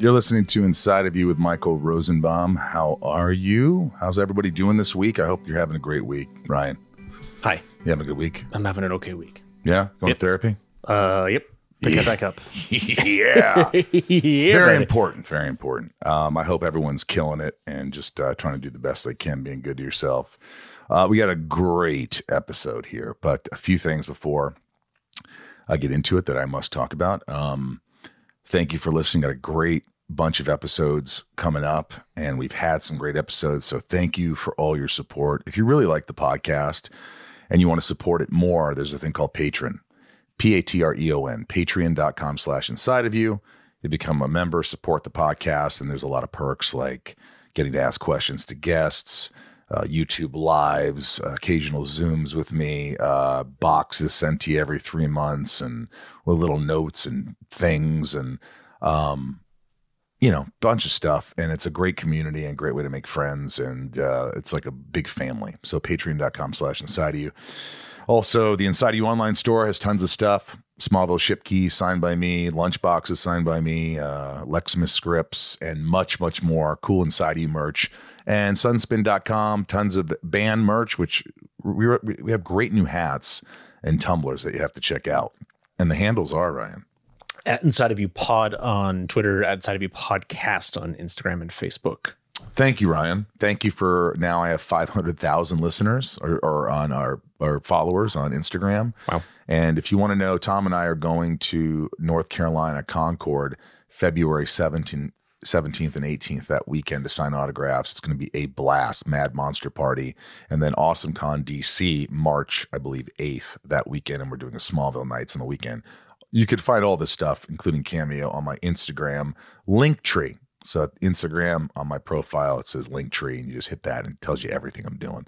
You're listening to Inside of You with Michael Rosenbaum. How are you? How's everybody doing this week? I hope you're having a great week, Ryan. Hi, You having a good week? I'm having an okay week. Yeah, going Yep. to therapy. Uh, yep. Pick that back up. yeah, yeah, very buddy. important. Very important. Um, I hope everyone's killing it and just uh, trying to do the best they can, being good to yourself. Uh, we got a great episode here, but a few things before I get into it that I must talk about. Um, thank you for listening. Got a great bunch of episodes coming up, and we've had some great episodes. So thank you for all your support. If you really like the podcast and you want to support it more, there's a thing called Patreon. P A T R E O N, patreon.com slash inside of you. You become a member, support the podcast, and there's a lot of perks like getting to ask questions to guests, uh, YouTube lives, uh, occasional Zooms with me, uh, boxes sent to you every three months, and with little notes and things, and um, you know, bunch of stuff. And it's a great community and great way to make friends, and uh, it's like a big family. So patreon.com slash inside of you. Also, the Inside of You online store has tons of stuff. Smallville ship key signed by me, lunchboxes signed by me, uh, Lexmas scripts, and much, much more. Cool Inside You merch. And sunspin.com, tons of band merch, which we, we have great new hats and tumblers that you have to check out. And the handles are, Ryan. At Inside of You Pod on Twitter, at Inside of You Podcast on Instagram and Facebook. Thank you, Ryan. Thank you for now. I have 500,000 listeners or, or on our, our followers on Instagram. Wow. And if you want to know, Tom and I are going to North Carolina Concord February 17th, 17th and 18th that weekend to sign autographs. It's going to be a blast, Mad Monster Party. And then Awesome Con DC, March, I believe, 8th that weekend. And we're doing a Smallville Nights on the weekend. You could find all this stuff, including Cameo, on my Instagram link tree. So Instagram on my profile, it says Linktree, and you just hit that and it tells you everything I'm doing.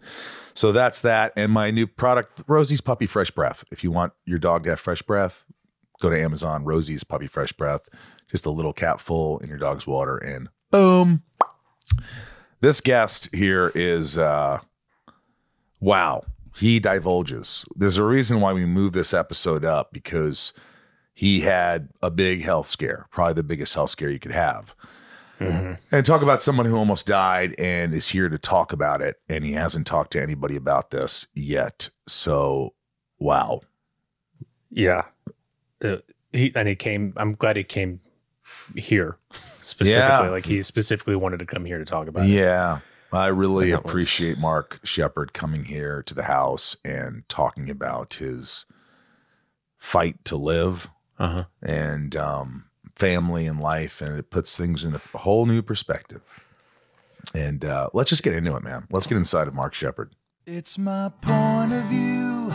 So that's that. And my new product, Rosie's Puppy Fresh Breath. If you want your dog to have fresh breath, go to Amazon, Rosie's Puppy Fresh Breath. Just a little capful in your dog's water, and boom. This guest here is uh wow. He divulges. There's a reason why we moved this episode up because he had a big health scare, probably the biggest health scare you could have. And talk about someone who almost died and is here to talk about it. And he hasn't talked to anybody about this yet. So, wow. Yeah. Uh, he and he came. I'm glad he came here specifically. Yeah. Like he specifically wanted to come here to talk about it. Yeah. I really That was- appreciate Mark Sheppard coming here to the house and talking about his fight to live Uh-huh. and um, family and life. And it puts things in a whole new perspective. And uh, let's just get into it, man. Let's get inside of Mark Sheppard. It's my point of view.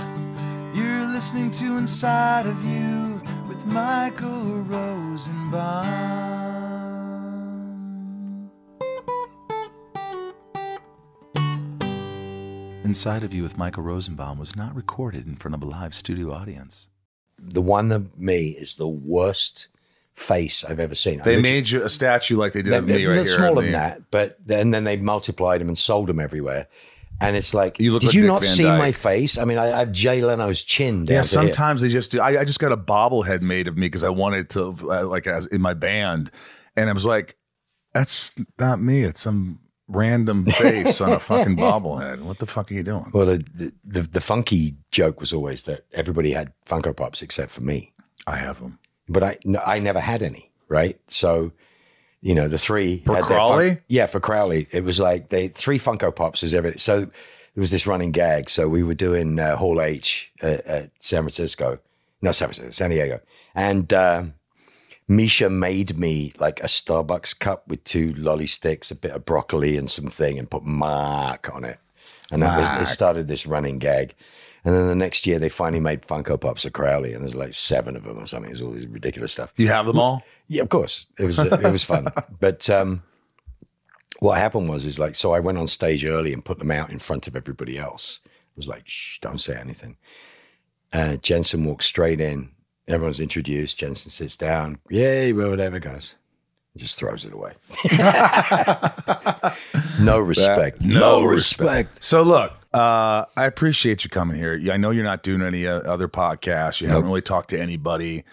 You're listening to Inside of You with Michael Rosenbaum. Inside of You with Michael Rosenbaum was not recorded in front of a live studio audience. The one of me is the worst face I've ever seen. They made you a statue like they did they're, of me right here. smaller than that, but then then they multiplied them and sold them everywhere. And it's like, You did like you Dick not Van see Dyke. my face? I mean, I, I have Jay Leno's chin. Down Yeah, sometimes they just do. I, I just got a bobblehead made of me because I wanted to, uh, like, as in my band, and I was like, "That's not me. It's some random face on a fucking bobblehead. What the fuck are you doing?" Well, the, the the funky joke was always that everybody had Funko Pops except for me, I have them. but I no, I never had any. Right, so you know the three For Crowley? yeah, for Crowley, it was like they three Funko Pops is everything. So there was this running gag. So we were doing uh, Hall H at, at San Francisco, no San Francisco, San Diego, and. Um, Misha made me like a Starbucks cup with two lolly sticks, a bit of broccoli, and something, and put Mark on it. And that was, it started this running gag. And then the next year, they finally made Funko Pops of Crowley, and there's like seven of them or something. There's all this ridiculous stuff. You have them all? Yeah, of course. It was it was fun. But um, what happened was is like so I went on stage early and put them out in front of everybody else. It was like, shh, don't say anything. Uh, Jensen walked straight in. Everyone's introduced. Jensen sits down. Yay, well, whatever goes. Just throws it away. no respect. no no respect. So look, uh, I appreciate you coming here. I know you're not doing any uh, other podcasts. You haven't really talked to anybody.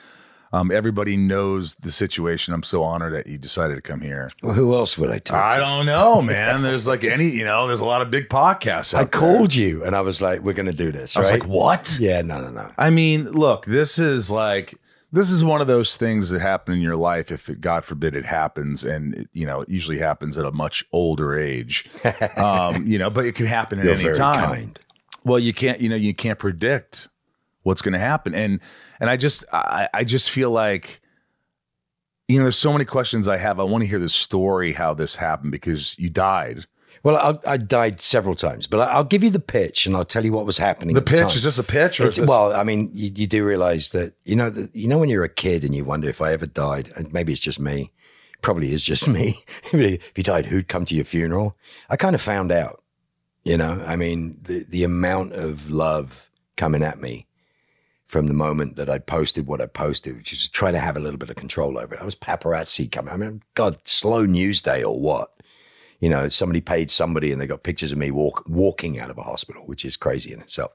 Um, everybody knows the situation. I'm so honored that you decided to come here. Well, who else would I talk to? I to? don't know, man. There's like any, you know, there's a lot of big podcasts. Out I there. called you and I was like, we're going to do this. I was like, what? Yeah, no, no, no. I mean, look, this is like this is one of those things that happen in your life if it, God forbid it happens, and it, you know it usually happens at a much older age. um, you know, but it can happen at You're any time. kind. Well, you can't, you know, you can't predict what's going to happen, and and I just I, I just feel like. You know, there's so many questions I have. I want to hear the story how this happened because you died. Well, I, I died several times, but I, I'll give you the pitch and I'll tell you what was happening. The the pitch time. is just a pitch, or is this, well, I mean, you, you do realize that you know that you know when you're a kid and you wonder if I ever died, and maybe it's just me, probably is just me. if you died, who'd come to your funeral? I kind of found out. You know, I mean, the the amount of love coming at me from the moment that I posted what I posted, which is to try to have a little bit of control over it. I was paparazzi coming. I mean, God, slow news day or what? You know, somebody paid somebody and they got pictures of me walk, walking out of a hospital, which is crazy in itself.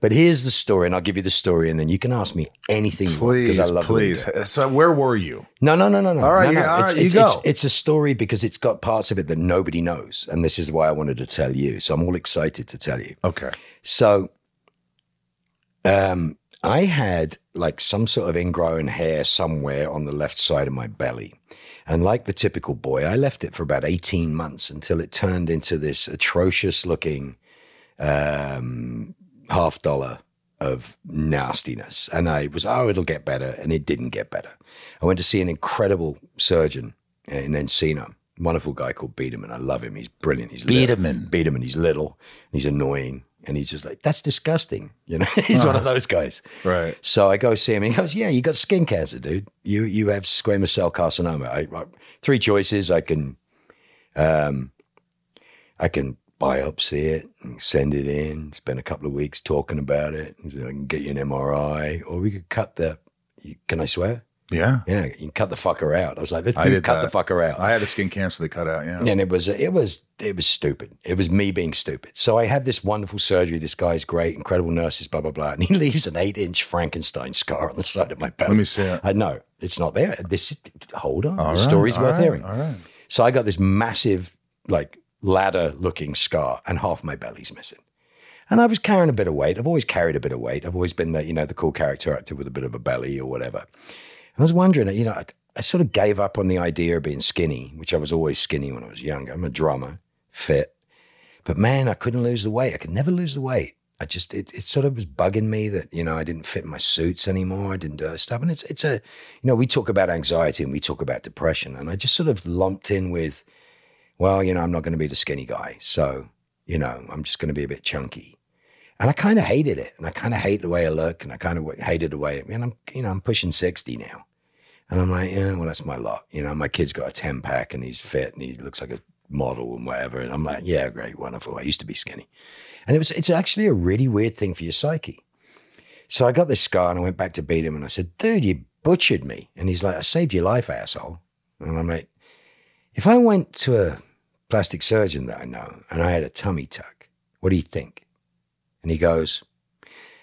But here's the story, and I'll give you the story, and then you can ask me anything please, because I love the way you please. So, where were you? No, no, no, no, no. All right, no, you- no. all it's, right, you go. It's, it's a story because it's got parts of it that nobody knows, and this is why I wanted to tell you. So I'm all excited to tell you. Okay. So, um, I had like some sort of ingrown hair somewhere on the left side of my belly. And like the typical boy, I left it for about 18 months until it turned into this atrocious looking um, half dollar of nastiness. And I was, oh, it'll get better. And it didn't get better. I went to see an incredible surgeon in Encino, wonderful guy called Biederman. I love him. He's brilliant. He's little. Biederman. Biederman. He's little. And he's annoying. And he's just like, that's disgusting. You know, he's one of those guys. Right. So I go see him and he goes, Yeah, you got skin cancer, dude. You you have squamous cell carcinoma. I, I, three choices. I can um I can biopsy it and send it in, spend a couple of weeks talking about it. I can get you an MRI, or we could cut the can I swear? Yeah. Yeah, you can cut the fucker out. I was like, let's I did cut that. the fucker out. I had a skin cancer they cut out. Yeah. And it was it was it was stupid. It was me being stupid. So I had this wonderful surgery. This guy's great, incredible nurses, blah blah blah. And he leaves an eight inch Frankenstein scar on the side of my belly. Let me see it. I know it's not there. This hold on. All the story's all worth right, hearing. All right. So I got this massive like ladder looking scar, and half my belly's missing. And I was carrying a bit of weight. I've always carried a bit of weight. I've always been the, you know, the cool character actor with a bit of a belly or whatever. I was wondering, you know, I, I sort of gave up on the idea of being skinny, which I was always skinny when I was younger. I'm a drummer, fit. But man, I couldn't lose the weight. I could never lose the weight. I just, it, it sort of was bugging me that, you know, I didn't fit my suits anymore. I didn't do stuff. And it's, it's a, you know, we talk about anxiety and we talk about depression. And I just sort of lumped in with, well, you know, I'm not going to be the skinny guy. So, you know, I'm just going to be a bit chunky. And I kind of hated it. And I kind of hate the way I look. And I kind of hated the way, and I'm, you know, I'm pushing 60 now. And I'm like, yeah, well, that's my lot. You know, my kid's got a 10 pack and he's fit and he looks like a model and whatever. And I'm like, yeah, great, wonderful. I used to be skinny. And it was, it's actually a really weird thing for your psyche. So I got this scar and I went back to beat him and I said, dude, you butchered me. And he's like, I saved your life, asshole. And I'm like, if I went to a plastic surgeon that I know and I had a tummy tuck, what do you think? And he goes,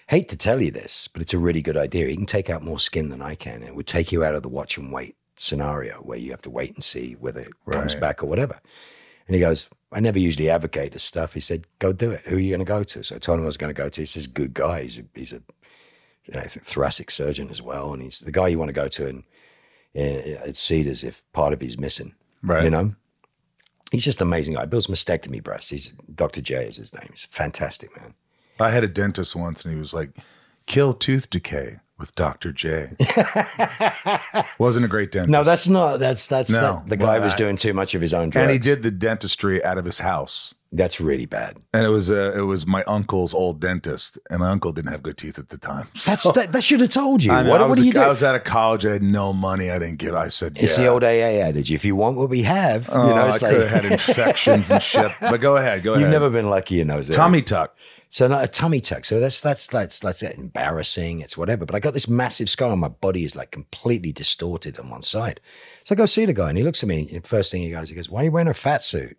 hate to tell you this, but it's a really good idea. He can take out more skin than I can. And it would take you out of the watch and wait scenario where you have to wait and see whether it comes Right. back or whatever. And he goes, I never usually advocate this stuff. He said, go do it. Who are you going to go to? So I told him I was going to go to. He says, good guy. He's a, he's a I think thoracic surgeon as well. And he's the guy you want to go to. And it's Cedars if part of he's missing. Right. You know? He's just an amazing guy. Builds mastectomy breasts. He's Dr. J is his name. He's fantastic, man. I had a dentist once, and he was like, "Kill tooth decay with Doctor J." Wasn't a great dentist. No, that's not. That's that's No. that- the guy was I- doing too much of his own drugs. and he did the dentistry out of his house. That's really bad. And it was uh, it was my uncle's old dentist, and my uncle didn't have good teeth at the time. That's that, that should have told you. I mean, what I what was do a- you do? I was out of college. I had no money. I didn't give. I said, It's yeah. the old AA adage. If you want what we have, Oh, you know, it's I like could have had infections and shit. But go ahead. Go ahead. you've never been lucky in those. areas. Tummy tuck. So not a tummy tuck. So that's that's that's that's embarrassing. It's whatever. But I got this massive scar on my body is like completely distorted on one side. So I go see the guy and he looks at me. And first thing he goes, he goes, "Why are you wearing a fat suit?"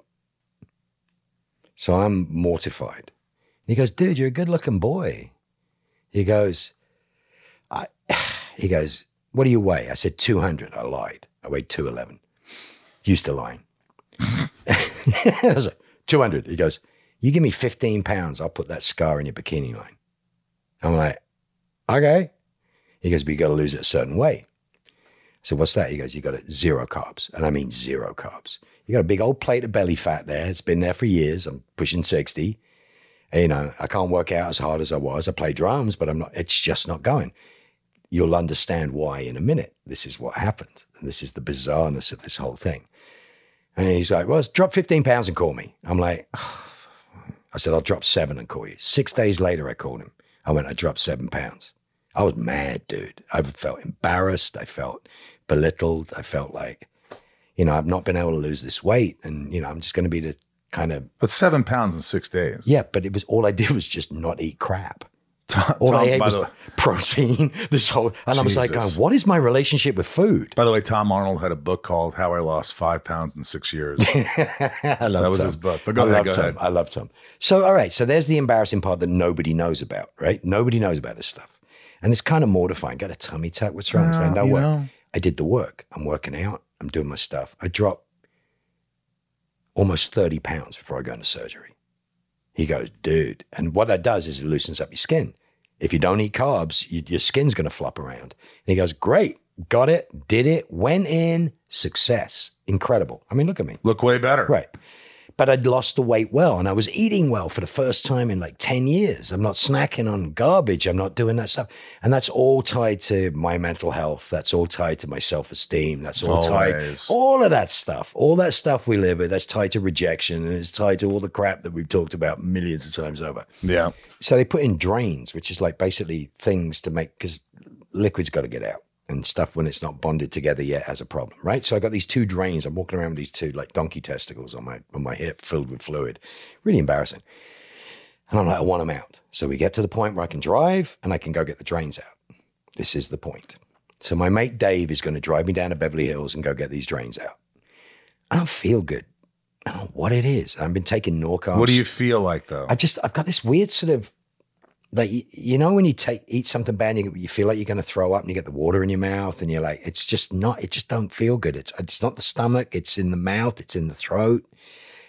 So I'm mortified. He goes, "Dude, you're a good-looking boy." He goes, "I." He goes, "What do you weigh?" I said, 200. I lied. I weighed 211. Used to lying. I was like, 200. He goes, You give me 15 pounds, I'll put that scar in your bikini line. I'm like, Okay. He goes, But you got to lose it a certain way. So what's that? He goes, You got to zero carbs. And I mean zero carbs. You got a big old plate of belly fat there. It's been there for years. I'm pushing 60. And, you know, I can't work out as hard as I was. I play drums, but I'm not, it's just not going. You'll understand why in a minute. This is what happened. And this is the bizarreness of this whole thing. And he's like, well, drop 15 pounds and call me. I'm like, I said, I'll drop seven and call you. Six days later, I called him. I went, I dropped seven pounds. I was mad, dude. I felt embarrassed. I felt belittled. I felt like, you know, I've not been able to lose this weight. And, you know, I'm just going to be the kind of, But seven pounds in six days. yeah, but it was all I did was just not eat crap. Tom, All I ate was the, protein, this whole, and I was like, Jesus. going, what is my relationship with food? by the way, Tom Arnold had a book called "How I Lost Five Pounds in Six Years." I love That was Tom. his book. But go I ahead, love go Tom. ahead. I love Tom. So, all right. So there's the embarrassing part that nobody knows about, right? Nobody knows about this stuff. And it's kind of mortifying. Got a tummy tuck. What's wrong? It's like, no you work. know. I did the work. I'm working out. I'm doing my stuff. I dropped almost 30 pounds before I go into surgery. He goes, dude. And what that does is it loosens up your skin. If you don't eat carbs, you, your skin's going to flop around. And he goes, great. Got it. Did it. Went in. Success. Incredible. I mean, look at me. Look way better. Right. But I'd lost the weight well and I was eating well for the first time in like 10 years. I'm not snacking on garbage. I'm not doing that stuff. And that's all tied to my mental health. That's all tied to my self esteem. That's all tied, Always. all of that stuff, all that stuff we live with, that's tied to rejection and it's tied to all the crap that we've talked about millions of times over. Yeah. So they put in drains, which is like basically things to make because liquid's got to get out and stuff when it's not bonded together yet as a problem, right? So I got these two drains. I'm walking around with these two like donkey testicles on my on my hip, filled with fluid. Really embarrassing. And I'm like, I want them out. So we get to the point where I can drive and I can go get the drains out. This is the point. So my mate Dave is going to drive me down to Beverly Hills and go get these drains out. I don't feel good. I don't know what it is. I've been taking Norcom. What do you feel like though? I just I've got this weird sort of like you, know when you take eat something bad and you, you feel like you're going to throw up and you get the water in your mouth and you're like it's just not it just don't feel good it's it's not the stomach it's in the mouth it's in the throat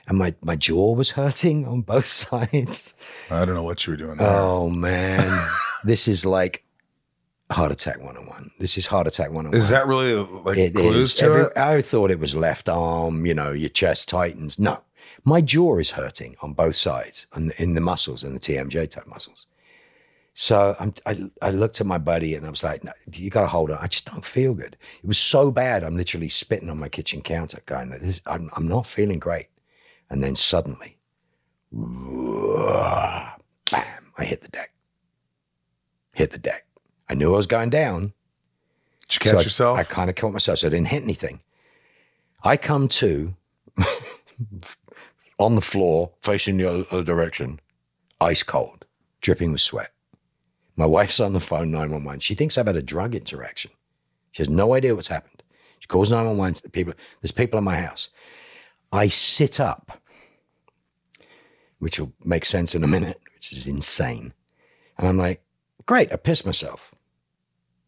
and my my jaw was hurting on both sides I don't know what you were doing there. oh man this is like heart attack 101 this is heart attack 101 is that really like it clues is. to Every- it? I thought it was left arm, you know, your chest tightens. No, my jaw is hurting on both sides and in the muscles and the TMJ type muscles. So I'm, I, I looked at my buddy and I was like, no, you got to hold on. I just don't feel good. It was so bad. I'm literally spitting on my kitchen counter going, this, I'm, I'm not feeling great. And then suddenly, bam, I hit the deck. Hit the deck. I knew I was going down. Did you So catch I- yourself? I kind of caught myself, so I didn't hit anything. I come to on the floor, facing the other direction, ice cold, dripping with sweat. My wife's on the phone, 911. She thinks I've had a drug interaction. She has no idea what's happened. She calls 911. The People, there's people in my house. I sit up, which will make sense in a minute, which is insane. And I'm like, great, I pissed myself.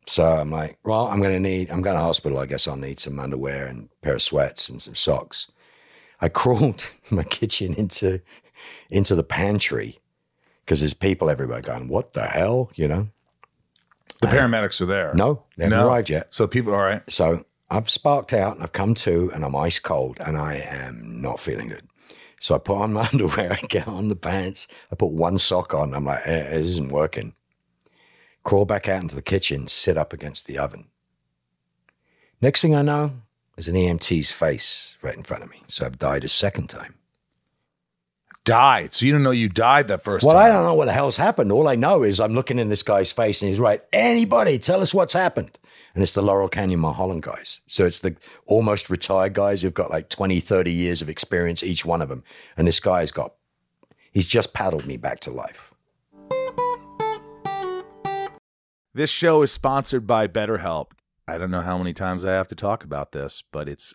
So I'm like, well, I'm going to need, I'm going to hospital. I guess I'll need some underwear and pair of sweats and some socks. I crawled my kitchen into, into the pantry because there's people everywhere going, what the hell? You know? the paramedics are there. No, they haven't No. arrived yet. So people, all right. So I've sparked out and I've come to and I'm ice cold and I am not feeling good. So I put on my underwear, I get on the pants, I put one sock on. I'm like, eh, this isn't working. Crawl back out into the kitchen, sit up against the oven. Next thing I know, there's an EMT's face right in front of me. So I've died a second time. Died. So you don't know you died that first Well, time. I don't know what the hell's happened. All I know is I'm looking in this guy's face and he's right. Anybody, tell us what's happened. And it's the Laurel Canyon Mulholland guys. So it's the almost retired guys who've got like 20, 30 years of experience, each one of them. And this guy's got, he's just paddled me back to life. This show is sponsored by BetterHelp. I don't know how many times I have to talk about this, but it's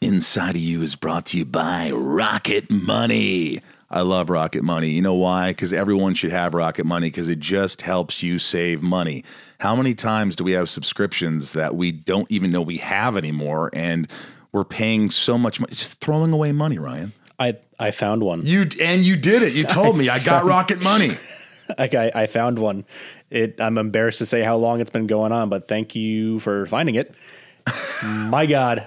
Inside of You is brought to you by Rocket Money. I love Rocket Money. You know why? Because everyone should have Rocket Money because it just helps you save money. How many times do we have subscriptions that we don't even know we have anymore and we're paying so much money? It's just throwing away money, Ryan. I I found one. You and you did it. You told me I got Rocket Money. Like I, I found one. It I'm embarrassed to say how long it's been going on, but thank you for finding it. My God,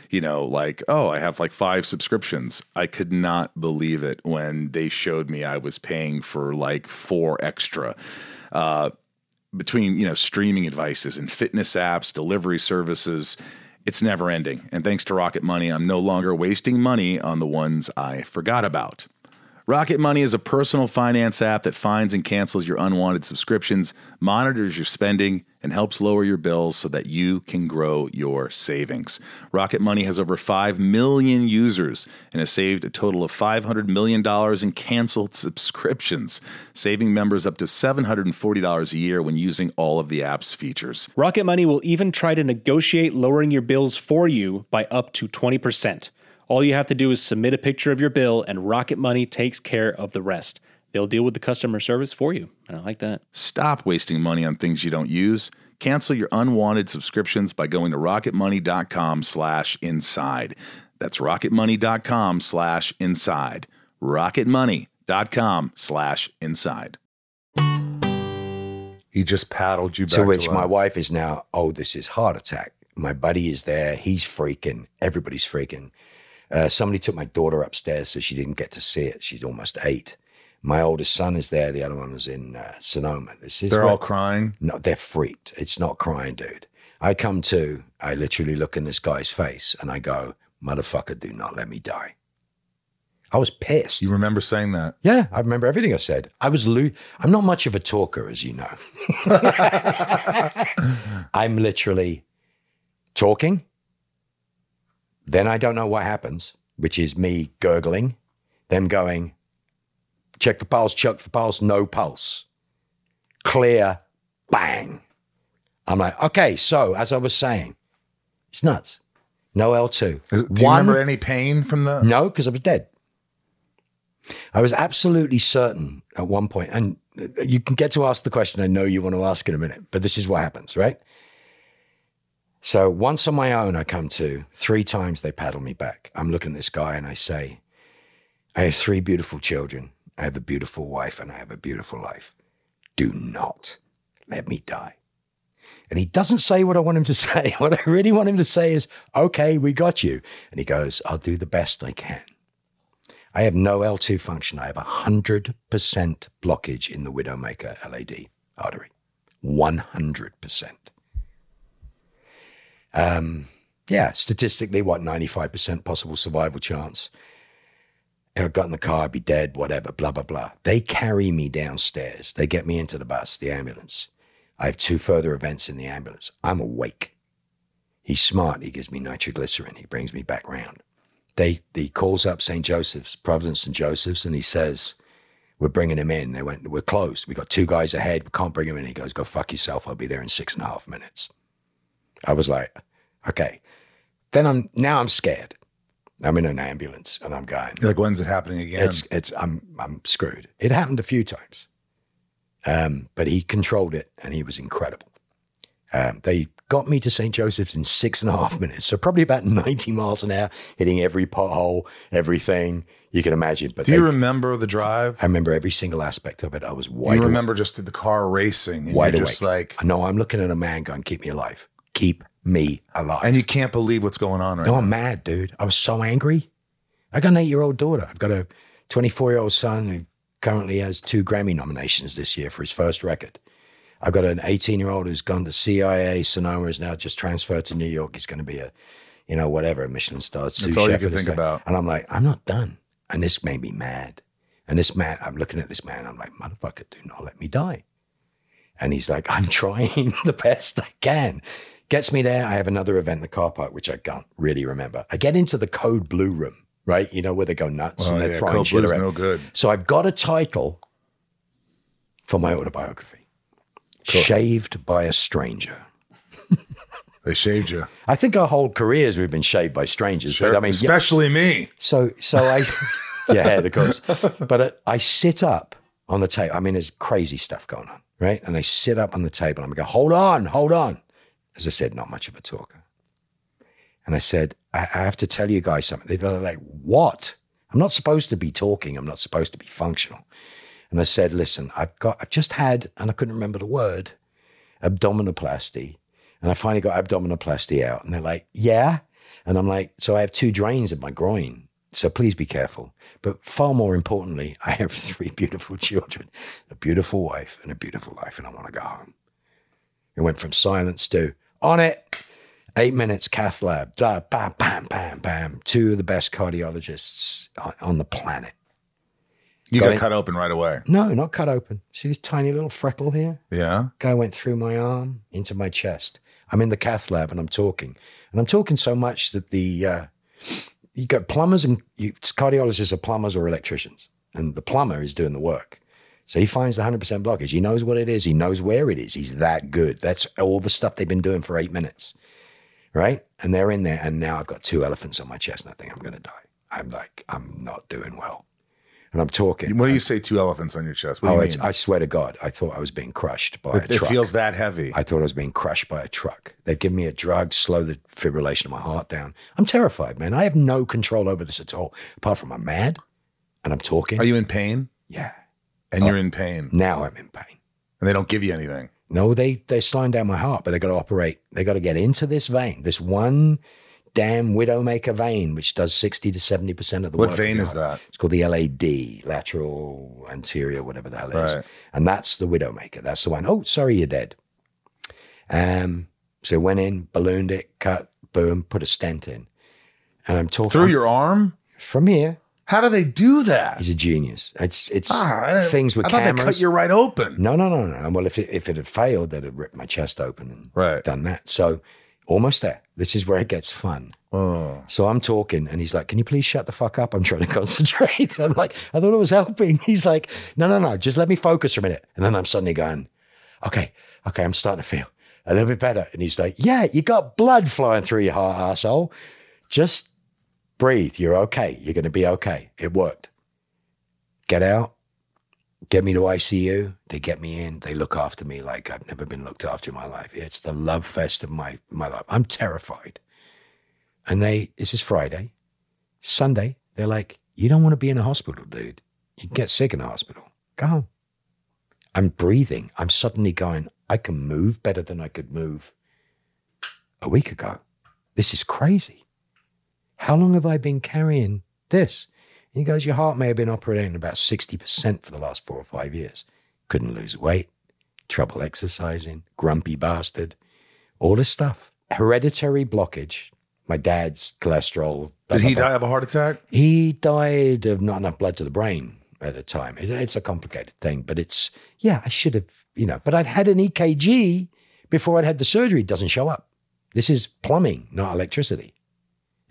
you know, like, oh, I have like five subscriptions. I could not believe it when they showed me I was paying for like four extra. Uh, between you know streaming devices and fitness apps, delivery services, it's never ending. And thanks to Rocket Money, I'm no longer wasting money on the ones I forgot about. Rocket Money is a personal finance app that finds and cancels your unwanted subscriptions, monitors your spending, and helps lower your bills so that you can grow your savings. Rocket Money has over 5 million users and has saved a total of $500 million in canceled subscriptions, saving members up to $740 a year when using all of the app's features. Rocket Money will even try to negotiate lowering your bills for you by up to 20%. All you have to do is submit a picture of your bill, and Rocket Money takes care of the rest. They'll deal with the customer service for you. And I like that. Stop wasting money on things you don't use. Cancel your unwanted subscriptions by going to rocketmoney.com slash inside. That's rocketmoney.com slash inside. rocketmoney.com slash inside. He just paddled you back To which my wife is now, oh, this is heart attack. My buddy is there. He's freaking. Everybody's freaking. Uh, somebody took my daughter upstairs so she didn't get to see it. She's almost eight. My oldest son is there. The other one was in uh, Sonoma. This is They're where- all crying. No, they're freaked. It's not crying, dude. I come to, I literally look in this guy's face and I go, motherfucker, do not let me die. I was pissed. You remember saying that? Yeah, I remember everything I said. I was lo- I'm not much of a talker, as you know. I'm literally talking. Then I don't know what happens, which is me gurgling, them going, check for pulse, check for pulse, no pulse. Clear, bang. I'm like, okay, so as I was saying, it's nuts. No L2. Is- Do you One- remember any pain from the? No, because I was dead. I was absolutely certain at one point, and you can get to ask the question I know you want to ask in a minute, but this is what happens, right? So once on my own, I come to three times they paddle me back. I'm looking at this guy and I say, I have three beautiful children. I have a beautiful wife and I have a beautiful life. Do not let me die. And he doesn't say what I want him to say. What I really want him to say is, okay, we got you. And he goes, I'll do the best I can. I have no L2 function. I have 100% blockage in the Widowmaker LAD artery. 100%. Um, yeah, statistically, what, 95% possible survival chance. I got in the car, I'd be dead, whatever, blah, blah, blah. They carry me downstairs. They get me into the bus, the ambulance. I have two further events in the ambulance. I'm awake. He's smart. He gives me nitroglycerin. He brings me back round. They, he calls up St. Joseph's, Providence St. Joseph's, and he says, We're bringing him in. They went, We're closed. We got two guys ahead. We can't bring him in. He goes, Go fuck yourself. I'll be there in six and a half minutes. I was like, Okay. Then I'm, now I'm scared. I'm in an ambulance and I'm going, You're like, when's it happening again? it's it's I'm I'm screwed. It happened a few times, um, but he controlled it and he was incredible. Um, they got me to St. Joseph's in six and a half minutes, so probably about ninety miles an hour, hitting every pothole, everything you can imagine. But Do you remember the drive? I remember every single aspect of it. I was wide you awake. remember just the car racing, and wide you're awake. just like, no, I'm looking at a man going, "Keep me alive, keep me alive." and you can't believe what's going on right oh, No, now. I'm mad, dude. I was so angry. I got an eight year old daughter. I've got a 24 year old son who currently has two Grammy nominations this year for his first record. I've got an 18 year old who's gone to CIA, Sonoma, is now just transferred to New York. He's going to be a, you know, whatever, a Michelin star sous all you can think thing. about. And I'm like, I'm not done. And this made me mad. And this man, I'm looking at this man, I'm like, motherfucker, do not let me die. And he's like, I'm trying the best I can. Gets me there. I have another event in the car park, which I can't really remember. I get into the code blue room, right? You know, where they go nuts Oh, and they're yeah, throwing Code shit Blue's around. no good. So I've got a title for my autobiography Shaved by a Stranger. They shaved you. I think our whole careers we've been shaved by strangers. But I mean, yeah, especially me. so, so I, yeah, head, of course. But uh, I sit up on the table. I mean, there's crazy stuff going on, right? And I sit up on the table and I go, hold on, hold on. As I said, not much of a talker. And I said, I, I have to tell you guys something. They're like, what? I'm not supposed to be talking. I'm not supposed to be functional. And I said, listen, I've got, I've just had, and I couldn't remember the word, abdominoplasty. And I finally got abdominoplasty out. And they're like, yeah. And I'm like, so I have two drains in my groin. So please be careful. But far more importantly, I have three beautiful children, a beautiful wife, and a beautiful life. And I want to go home. It went from silence to on it. Eight minutes, cath lab, da, bam, bam, bam, bam. Two of the best cardiologists on, the planet. You Got got cut open right away. No, not cut open. See this tiny little freckle here? Yeah. Guy went through my arm into my chest. I'm in the cath lab and I'm talking, and I'm talking so much that the uh, you got plumbers and you, cardiologists are plumbers or electricians, and the plumber is doing the work. So he finds the 100% blockage. He knows what it is. He knows where it is. He's that good. That's all the stuff they've been doing for eight minutes, right? And they're in there, and now I've got two elephants on my chest, and I think I'm going to die. I'm like, I'm not doing well, and I'm talking. What do you say? Two elephants on your chest. What do Oh, you it's, mean? I swear to God, I thought I was being crushed by it, a truck. it feels that heavy. I thought I was being crushed by a truck. They've given me a drug, to slow the fibrillation of my heart down. I'm terrified, man. I have no control over this at all, apart from I'm mad and I'm talking. Are you in pain? yeah. And you're in pain, Now I'm in pain. and they don't give you anything. No, they they're slowing down my heart, but they got to operate. They got to get into this vein, this one damn widowmaker vein, which does sixty to seventy percent of the What work. of vein is that? It's called the LAD, lateral anterior, whatever the hell it is. Right. And that's the widowmaker. That's the one. Oh, sorry, you're dead. Um, so went in, ballooned it, cut, boom, put a stent in. And I'm talking Through your arm? from here. How do they do that? He's a genius. It's it's Ah, things with I thought cameras. they cut you right open. No, no, no, no. Well, if it, if it had failed, they'd have ripped my chest open and Right. done that. So almost there. This is where it gets fun. Oh. So I'm talking, and he's like, "Can you please shut the fuck up? I'm trying to concentrate." I'm like, "I thought it was helping." He's like, "No, no, no. Just let me focus for a minute." And then I'm suddenly going, "Okay, okay, I'm starting to feel a little bit better." And he's like, "Yeah, you got blood flowing through your heart, asshole." just breathe. You're okay. You're going to be okay. It worked. Get out, get me to ICU. They get me in. They look after me like I've never been looked after in my life. It's the love fest of my, my life. I'm terrified. And they, this is Friday. Sunday, they're like, you don't want to be in a hospital, dude. You get sick in a hospital. Go home. I'm breathing. I'm suddenly going, I can move better than I could move a week ago. This is crazy. How long have I been carrying this? And he goes, Your heart may have been operating about 60% for the last four or five years. Couldn't lose weight, trouble exercising, grumpy bastard, all this stuff. Hereditary blockage. My dad's cholesterol. blah, Did he blah. die of a heart attack? He died of not enough blood to the brain at the time. It's a complicated thing, but it's, yeah, I should have, you know, but I'd had an EKG before I'd had the surgery. It doesn't show up. This is plumbing, not electricity.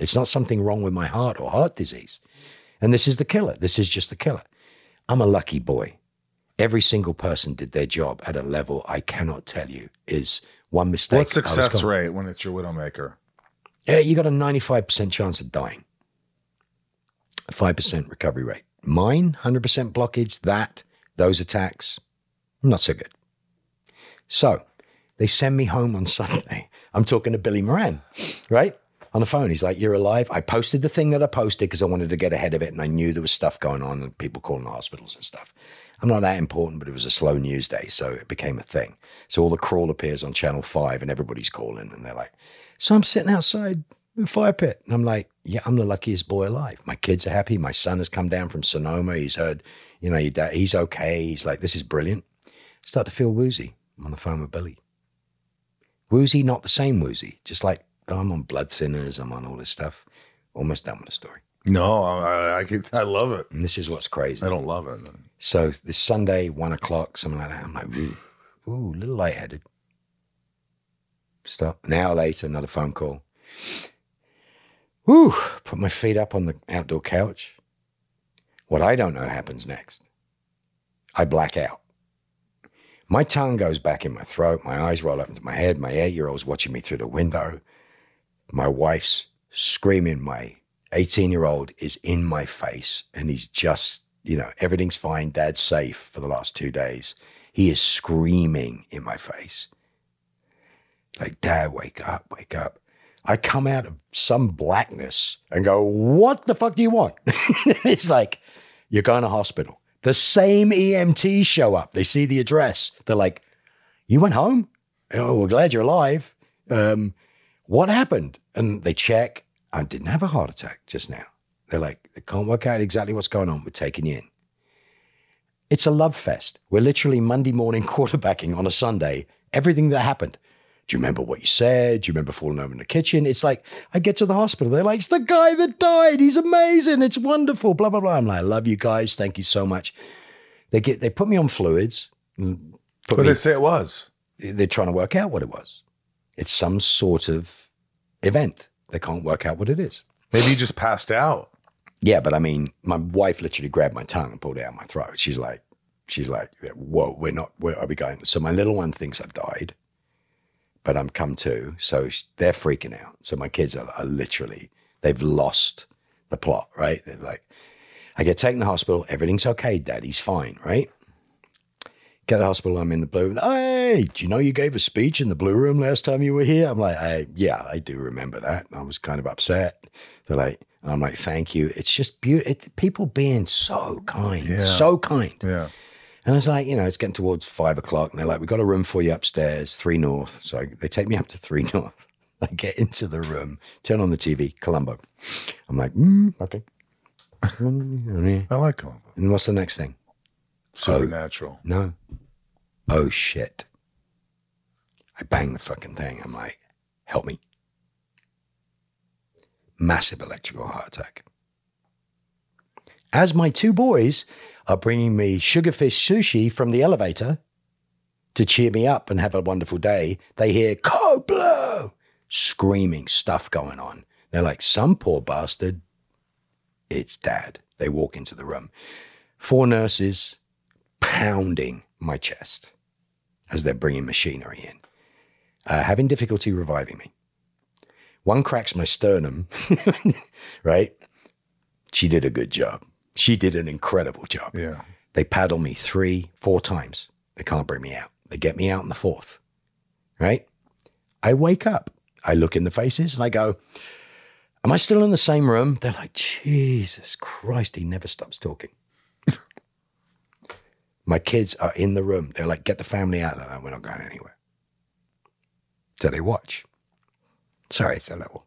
It's not something wrong with my heart or heart disease. And this is the killer. This is just the killer. I'm a lucky boy. Every single person did their job at a level I cannot tell you is one mistake. What's success rate when it's your widowmaker? Yeah, you got a 95% chance of dying. A 5% recovery rate. Mine, 100% blockage, that, those attacks, not so good. So they send me home on Sunday. I'm talking to Billy Moran, right? On the phone. He's like, You're alive. I posted the thing that I posted because I wanted to get ahead of it and I knew there was stuff going on and people calling the hospitals and stuff. I'm not that important, but it was a slow news day, so it became a thing. So all the crawl appears on Channel 5 and everybody's calling and they're like, So I'm sitting outside the fire pit. And I'm like, Yeah, I'm the luckiest boy alive. My kids are happy. My son has come down from Sonoma. He's heard, you know, he's okay. He's like, This is brilliant. start to feel woozy. I'm on the phone with Billy. Woozy, not the same woozy. Just like, oh, I'm on blood thinners. I'm on all this stuff. Almost done with the story. No, I, I, can, I love it. And this is what's crazy. I don't love it. So this Sunday, one o'clock, something like that. I'm like, ooh, ooh, a little lightheaded. Stop. An hour later, another phone call. Whew, put my feet up on the outdoor couch. What I don't know happens next. I black out. My tongue goes back in my throat. My eyes roll up into my head. My eight year old's watching me through the window. My wife's screaming. My 18 year old is in my face and he's just, you know, everything's fine. Dad's safe for the last two days. He is screaming in my face. Like, Dad, wake up, wake up. I come out of some blackness and go, What the fuck do you want? it's like, You're going to hospital. The same EMTs show up. They see the address. They're like, You went home? Oh, we're glad you're alive. Um, what happened? And they check. I didn't have a heart attack just now. They're like, they can't work out exactly what's going on. We're taking you in. It's a love fest. We're literally Monday morning quarterbacking on a Sunday. Everything that happened. Do you remember what you said? Do you remember falling over in the kitchen? It's like, I get to the hospital. They're like, it's the guy that died. He's amazing. It's wonderful. Blah, blah, blah. I'm like, I love you guys. Thank you so much. They get, they put me on fluids. Put But me, they say it was. they're trying to work out what it was. It's some sort of event. They can't work out what it is. Maybe you just passed out. Yeah, but I mean, my wife literally grabbed my tongue and pulled it out my throat. She's like, she's like, whoa, we're not, where are we going? So my little one thinks I've died, but I'm come to. So they're freaking out. So my kids are, are literally, they've lost the plot, right? They're like, I get taken to the hospital. Everything's okay. Daddy's fine, right? Get the hospital. I'm in the blue. room. Hey, do you know you gave a speech in the blue room last time you were here? I'm like, I, yeah, I do remember that. I was kind of upset. They're like, I'm like, thank you. It's just beautiful. People being so kind, Yeah. so kind. Yeah. And I was like, you know, it's getting towards five o'clock, and they're like, we've got a room for you upstairs, three north." So I, they take me up to three north. I get into the room, turn on the TV, Columbo. I'm like, mm, okay. I like Columbo. And what's the next thing? Supernatural. Oh, no. Oh shit. I bang the fucking thing. I'm like, help me. Massive electrical heart attack. As my two boys are bringing me sugarfish sushi from the elevator to cheer me up and have a wonderful day, they hear code blue screaming stuff going on. They're like, some poor bastard. It's dad. They walk into the room. Four nurses pounding my chest as they're bringing machinery in, uh, having difficulty reviving me. One cracks my sternum, right? She did a good job. She did an incredible job. Yeah. They paddle me three, four times. They can't bring me out. They get me out in the fourth, right? I wake up. I look in the faces and I go, Am I still in the same room? They're like, Jesus Christ, he never stops talking. My kids are in the room. They're like, Get the family out. Like, We're not going anywhere. So they watch. Sorry, it's a little,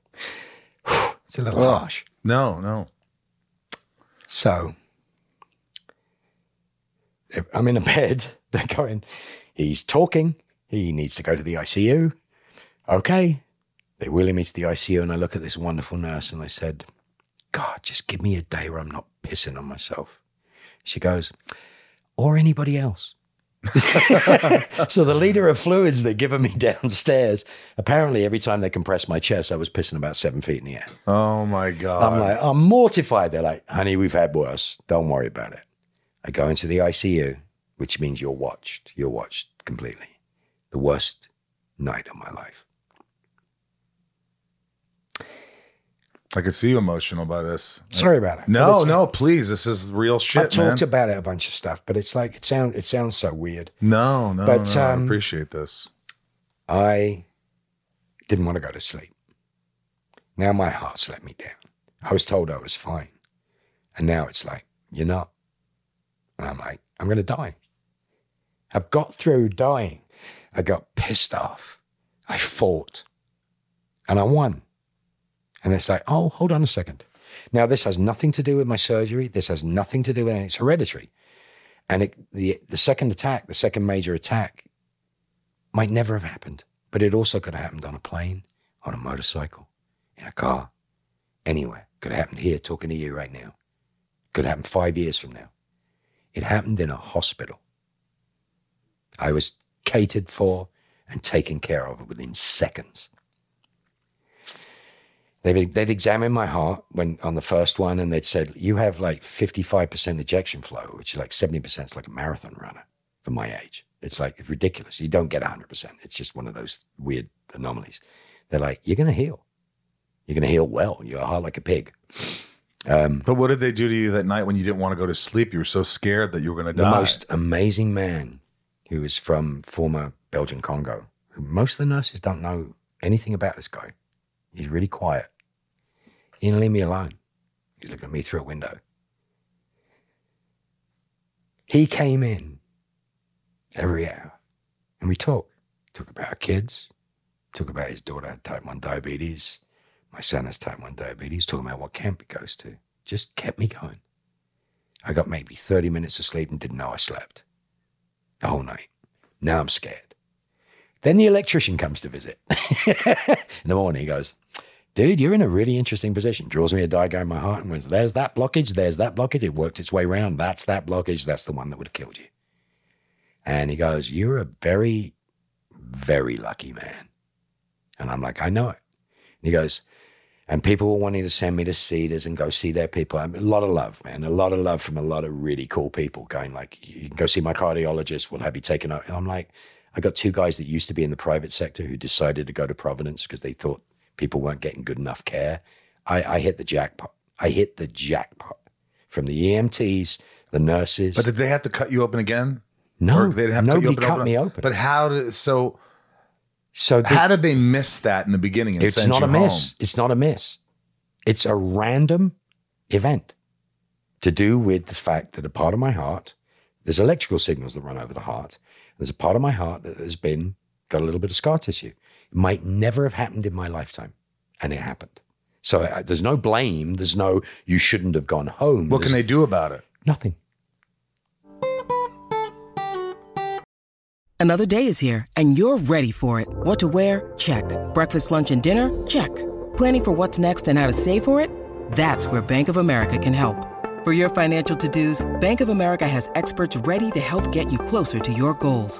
it's a little Oh. harsh. No, no. So I'm in a bed. They're going, he's talking. He needs to go to the ICU. Okay. They wheel me to the ICU, and I look at this wonderful nurse and I said, God, just give me a day where I'm not pissing on myself. She goes, or anybody else. so the leader of fluids they're giving me downstairs, apparently every time they compressed my chest, I was pissing about seven feet in the air. Oh my God. I'm like, I'm mortified. They're like, honey, we've had worse. Don't worry about it. I go into the ICU, which means you're watched. You're watched completely. The worst night of my life. I could see you emotional by this. Sorry about it. No, no, please. This is real shit. I've talked man. about it a bunch of stuff, but it's like it sounds it sounds so weird. no, no, But, no. I um, appreciate this. I didn't want to go to sleep. Now my heart's let me down. I was told I was fine. And now it's like, you're not. And I'm like, I'm going to die. I've got through dying. I got pissed off. I fought. And I won. And it's like, oh, hold on a second. Now, this has nothing to do with my surgery. This has nothing to do with it. It's hereditary. And it, the, the second attack, the second major attack, might never have happened, but it also could have happened on a plane, on a motorcycle, in a car, anywhere. Could have happened here talking to you right now. Could happen five years from now. It happened in a hospital. I was catered for and taken care of within seconds. They'd, they'd examined my heart when on the first one, and they'd said, You have like 55% ejection flow, which is like 70% is like a marathon runner for my age. It's like it's ridiculous. You don't get 100%. It's just one of those weird anomalies. They're like, You're going to heal. You're going to heal well. You're a heart like a pig. Um, but what did they do to you that night when you didn't want to go to sleep? You were so scared that you were going to die. the most amazing man who was from former Belgian Congo. Who most of the nurses don't know anything about this guy. He's really quiet. He didn't leave me alone. He's looking at me through a window. He came in every hour and we talked. Talk about our kids, talk about his daughter had type 1 diabetes, my son has type 1 diabetes, talking about what camp he goes to. Just kept me going. I got maybe 30 minutes of sleep and didn't know I slept the whole night. Now I'm scared. Then the electrician comes to visit. in the morning, he goes, Dude, you're in a really interesting position. Draws me a diagram in my heart and goes, There's that blockage, there's that blockage. It worked its way around. That's that blockage. That's the one that would have killed you. And he goes, You're a very, very lucky man. And I'm like, I know it. And he goes, and people were wanting to send me to Cedars and go see their people. I mean, a lot of love, man. A lot of love from a lot of really cool people going like, you can go see my cardiologist. We'll have you taken out. And I'm like, I got two guys that used to be in the private sector who decided to go to Providence because they thought people weren't getting good enough care. I, I hit the jackpot. I hit the jackpot from the EMTs, the nurses. But did they have to cut you open again? no, Or they didn't have to cut you nobody open, cut open me open. But how did so? so they- How did they miss that in the beginning and it's not a miss. It's not a miss. It's a random event to do with the fact that a part of my heart, there's electrical signals that run over the heart. There's a part of my heart that has been got a little bit of scar tissue. It might never have happened in my lifetime, and it happened. So uh, there's no blame. There's no you shouldn't have gone home. What can they do about it? Nothing. Another day is here, and you're ready for it. What to wear? Check. Breakfast, lunch, and dinner? Check. Planning for what's next and how to save for it? That's where Bank of America can help. For your financial to-dos, Bank of America has experts ready to help get you closer to your goals.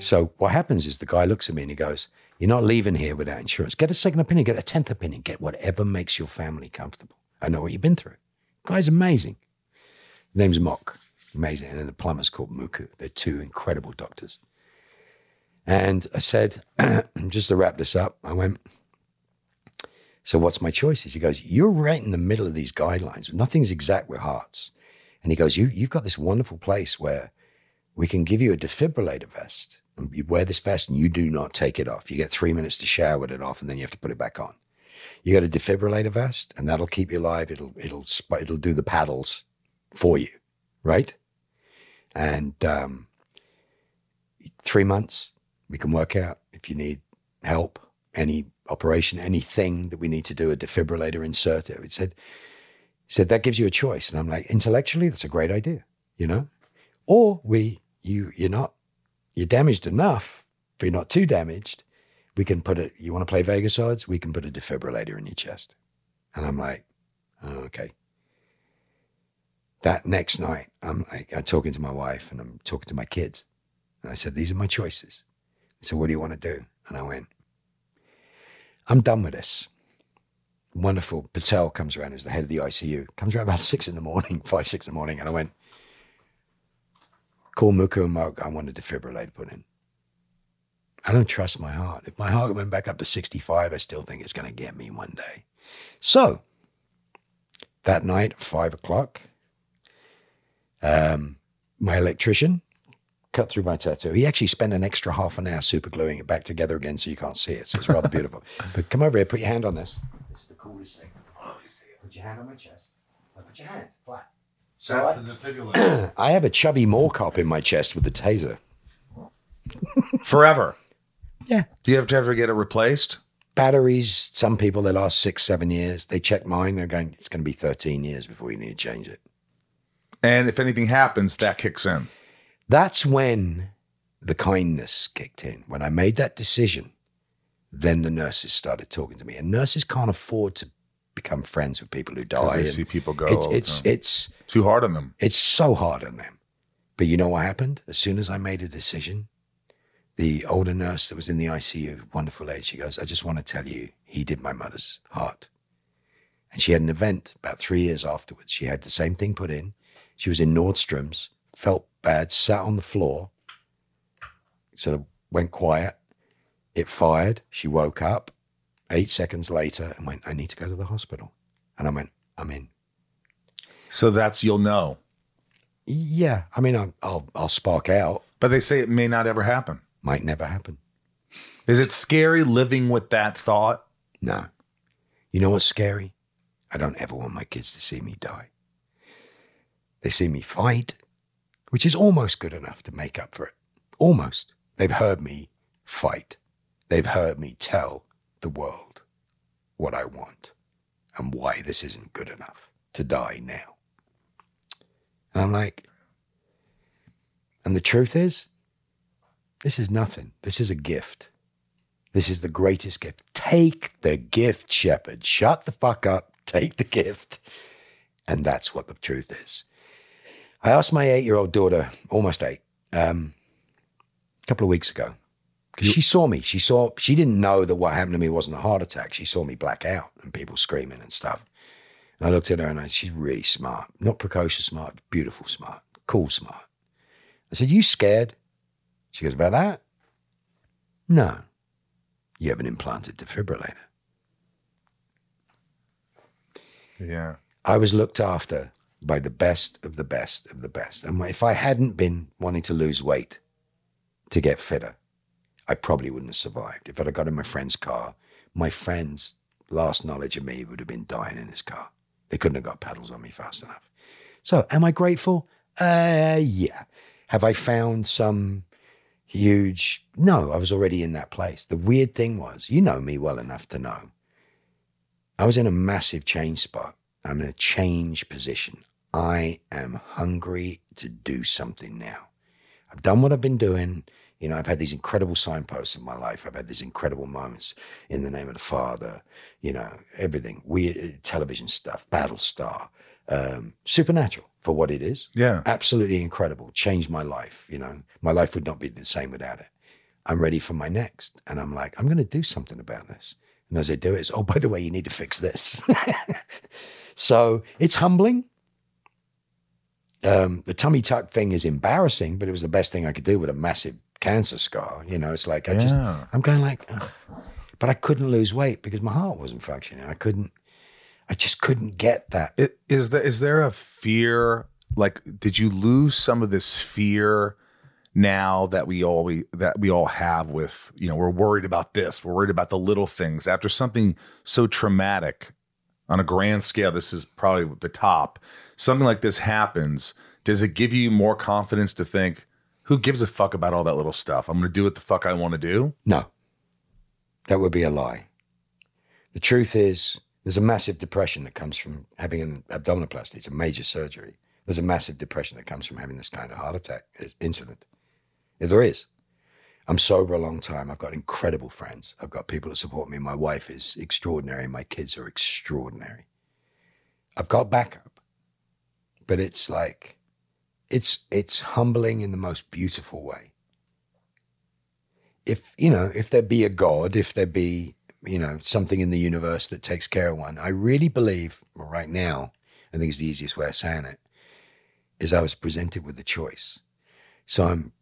So what happens is the guy looks at me and he goes, You're not leaving here without insurance. Get a second opinion, get a tenth opinion, get whatever makes your family comfortable. I know what you've been through. guy's amazing. Name's Mock. Amazing. And then the plumber's called Muku. They're two incredible doctors. And I said, just to wrap this up, I went, So what's my choices? He goes, You're right in the middle of these guidelines. Nothing's exact with hearts. And he goes, you, You've got this wonderful place where we can give you a defibrillator vest. And you wear this vest and you do not take it off. You get three minutes to shower with it off, and then you have to put it back on. You got a defibrillator vest, and that'll keep you alive. It'll it'll it'll do the paddles for you, right? And um, three months, we can work out if you need help, any operation, anything that we need to do, a defibrillator insert. It said, said that gives you a choice, and I'm like, intellectually, that's a great idea, you know. Or we you you're not you're damaged enough, but you're not too damaged. We can put it. You want to play Vegas odds? We can put a defibrillator in your chest. And I'm like, oh, okay. That next night, I'm like, I'm talking to my wife and I'm talking to my kids. And I said, these are my choices. They said, what do you want to do? And I went, I'm done with this. Wonderful. Patel comes around as the head of the ICU. Comes around about six in the morning, five, six in the morning. And I went, call Muku and Mark. I want a defibrillator put in. I don't trust my heart. If my heart went back up to 65, I still think it's going to get me one day. So that night, five o'clock, um, my electrician cut through my tattoo. He actually spent an extra half an hour super gluing it back together again so you can't see it. So it's rather beautiful. But come over here, put your hand on this. It's the coolest thing. Oh, you see it. Put your hand on my chest. Now put your hand flat. So That's I, the defibrillator. I have a chubby mall cop in my chest with the taser. Forever. Yeah. Do you have to ever get it replaced? Batteries, some people, they last six, seven years. They check mine. They're going, it's going to be 13 years before we need to change it. And if anything happens, that kicks in. That's when the kindness kicked in. When I made that decision, then the nurses started talking to me. And nurses can't afford to become friends with people who die. they see people go It's it's it's Too hard on them. it's so hard on them. But you know what happened? As soon as I made a decision, the older nurse that was in the ICU, wonderful lady, she goes, I just want to tell you, he did my mother's heart. And she had an event about three years afterwards. She had the same thing put in. She was in Nordstrom's, felt bad, sat on the floor, sort of went quiet. It fired. She woke up eight seconds later and went, I need to go to the hospital. And I went, I'm in. So that's you'll know. Yeah. I mean, I'll, I'll, I'll spark out. But they say it may not ever happen. Might never happen. Is it scary living with that thought? No. You know what's scary? I don't ever want my kids to see me die. They see me fight, which is almost good enough to make up for it. Almost. They've heard me fight. They've heard me tell the world what I want and why this isn't good enough to die now. And I'm like, and the truth is, this is nothing. This is a gift. This is the greatest gift. Take the gift, Sheppard. Shut the fuck up. Take the gift. And that's what the truth is. I asked my eight year old daughter, almost eight, um, a couple of weeks ago, because she saw me. She saw, she didn't know that what happened to me wasn't a heart attack. She saw me black out and people screaming and stuff. And I looked at her and I, said, she's really smart. Not precocious smart, beautiful smart, cool smart. I said, You scared? She goes, About that? No. You have an implanted defibrillator. Yeah. I was looked after by the best of the best of the best. And if I hadn't been wanting to lose weight to get fitter, I probably wouldn't have survived. If I'd got in my friend's car, my friend's last knowledge of me would have been dying in his car. They couldn't have got pedals on me fast enough. So, am I grateful? Uh, yeah. Have I found some huge? No, I was already in that place. The weird thing was, you know me well enough to know, I was in a massive change spot. I'm in a change position. I am hungry to do something now. I've done what I've been doing. You know, I've had these incredible signposts in my life. I've had these incredible moments in the name of the Father, you know, everything, weird television stuff, Battlestar, um, supernatural for what it is. Yeah. Absolutely incredible. Changed my life. You know, my life would not be the same without it. I'm ready for my next. And I'm like, I'm going to do something about this. And as I do it, it's, oh, by the way, you need to fix this. so it's humbling. Um, the tummy tuck thing is embarrassing, but it was the best thing I could do with a massive cancer scar. You know, it's like I just I'm going like, Ugh. but I couldn't lose weight because my heart wasn't functioning. I couldn't, I just couldn't get that. It, is there is there a fear? Like, did you lose some of this fear now that we all we, that we all have with you know we're worried about this, we're worried about the little things after something so traumatic on a grand scale. This is probably the top. Something like this happens. Does it give you more confidence to think? Who gives a fuck about all that little stuff? I'm going to do what the fuck I want to do. No, that would be a lie. The truth is, there's a massive depression that comes from having an abdominoplasty. It's a major surgery. There's a massive depression that comes from having this kind of heart attack incident. There is. I'm sober a long time. I've got incredible friends. I've got people that support me. My wife is extraordinary. My kids are extraordinary. I've got backup, but it's like, it's it's humbling in the most beautiful way if you know if there be a god if there be you know something in the universe that takes care of one i really believe right now i think it's the easiest way of saying it is i was presented with a choice so i'm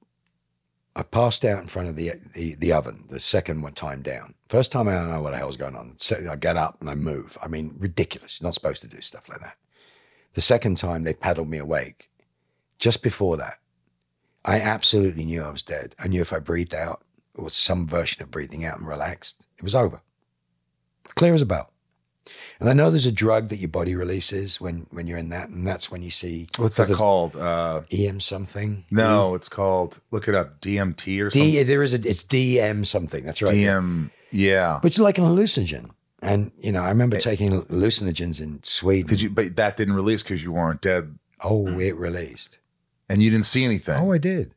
i passed out in front of the the, the oven the second one time down first time i don't know what the hell's going on so i get up and i move i mean ridiculous you're not supposed to do stuff like that the second time they paddled me awake just before that I absolutely knew I was dead. I knew if I breathed out, or some version of breathing out and relaxed, it was over. Clear as a bell. And I know there's a drug that your body releases when, when you're in that, and that's when you see what's that called? Uh, EM something. no, it's called. Look it up. DMT or something. D, there is a it's DM something. That's right. DM. Yeah. But it's like an hallucinogen. And you know, I remember taking hallucinogens in Sweden. Did you? But that didn't release because you weren't dead, Oh, it released. and you didn't see anything. Oh, I did.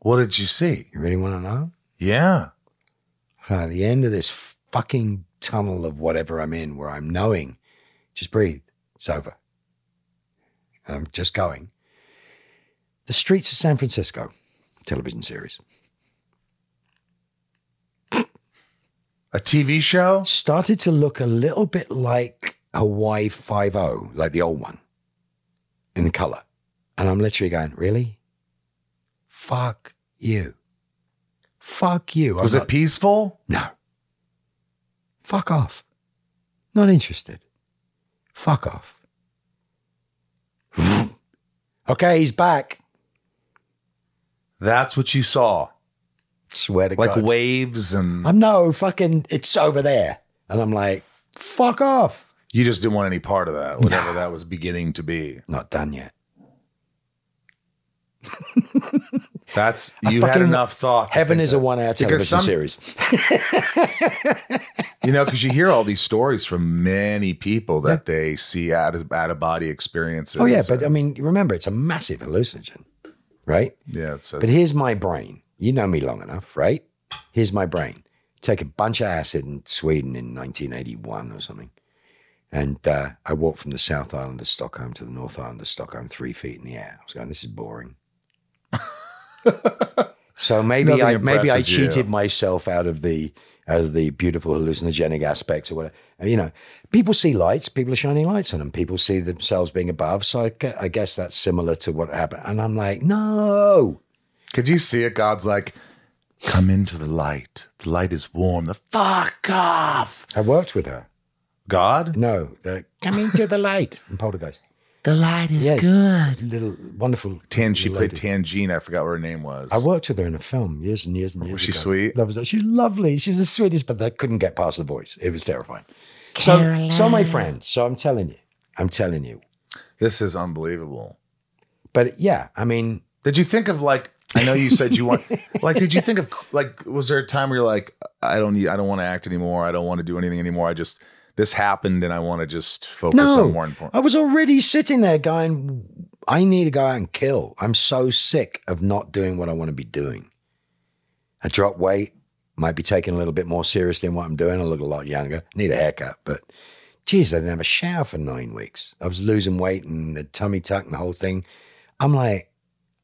what did you see? You really want to know? Yeah. at the end of this fucking tunnel of whatever I'm in, where I'm knowing, just breathe. It's over. I'm just going. The Streets of San Francisco, television series, A TV show. started to look a little bit like Hawaii Five O, like the old one, in the color. And I'm literally going, really? Fuck you. Fuck you. I'm Was not- it peaceful? No. Fuck off. Not interested. Fuck off. okay, he's back. That's what you saw. Swear to Like God. waves and I'm no fucking, it's over there. And I'm like, fuck off. you just didn't want any part of that, whatever that was beginning to be. Not done yet. That's I you had enough thought. Heaven is a one hour Because television some- series. You know, because you hear all these stories from many people that they see out of out of body experiences. Oh, yeah. But I mean, remember, it's a massive hallucinogen, right? yeah, it's a, But here's my brain. You know me long enough, right? Here's my brain. Take a bunch of acid in Sweden in 1981 or something. And uh, I walked from the South Island of Stockholm to the North Island of Stockholm, three feet in the air. I was going, this is boring. so maybe I maybe I impresses you. cheated myself out of the out of the beautiful hallucinogenic aspects or whatever. Uh, you know, people see lights, people are shining lights on them. People see themselves being above. So I, I guess that's similar to what happened. And I'm like, no. Could you see it? God's like, come into the light. The light is warm. The fuck off. I worked with her. God? No, the coming to the light from Poltergeist. The light is Yeah. good. Little wonderful. Tan, she played lady. Tangina. I forgot what her name was. I worked with her in a film years and years and years Was she ago. sweet? That was, she's lovely. She was the sweetest, but I couldn't get past the voice. It was terrifying. So, so my friend. So I'm telling you, I'm telling you. this is unbelievable. But yeah, I mean, Did you think of like? I know you said you want. like, did you think of like? Was there a time where you're like, I don't need, I don't want to act anymore. I don't want to do anything anymore. I just this happened, and I want to just focus No, on more important. I was already sitting there going, I need to go out and kill. I'm so sick of not doing what I want to be doing. I dropped weight, might be taking a little bit more seriously in what I'm doing. I look a lot younger. Need a haircut, but geez, I didn't have a shower for nine weeks. I was losing weight and the tummy tuck and the whole thing. I'm like,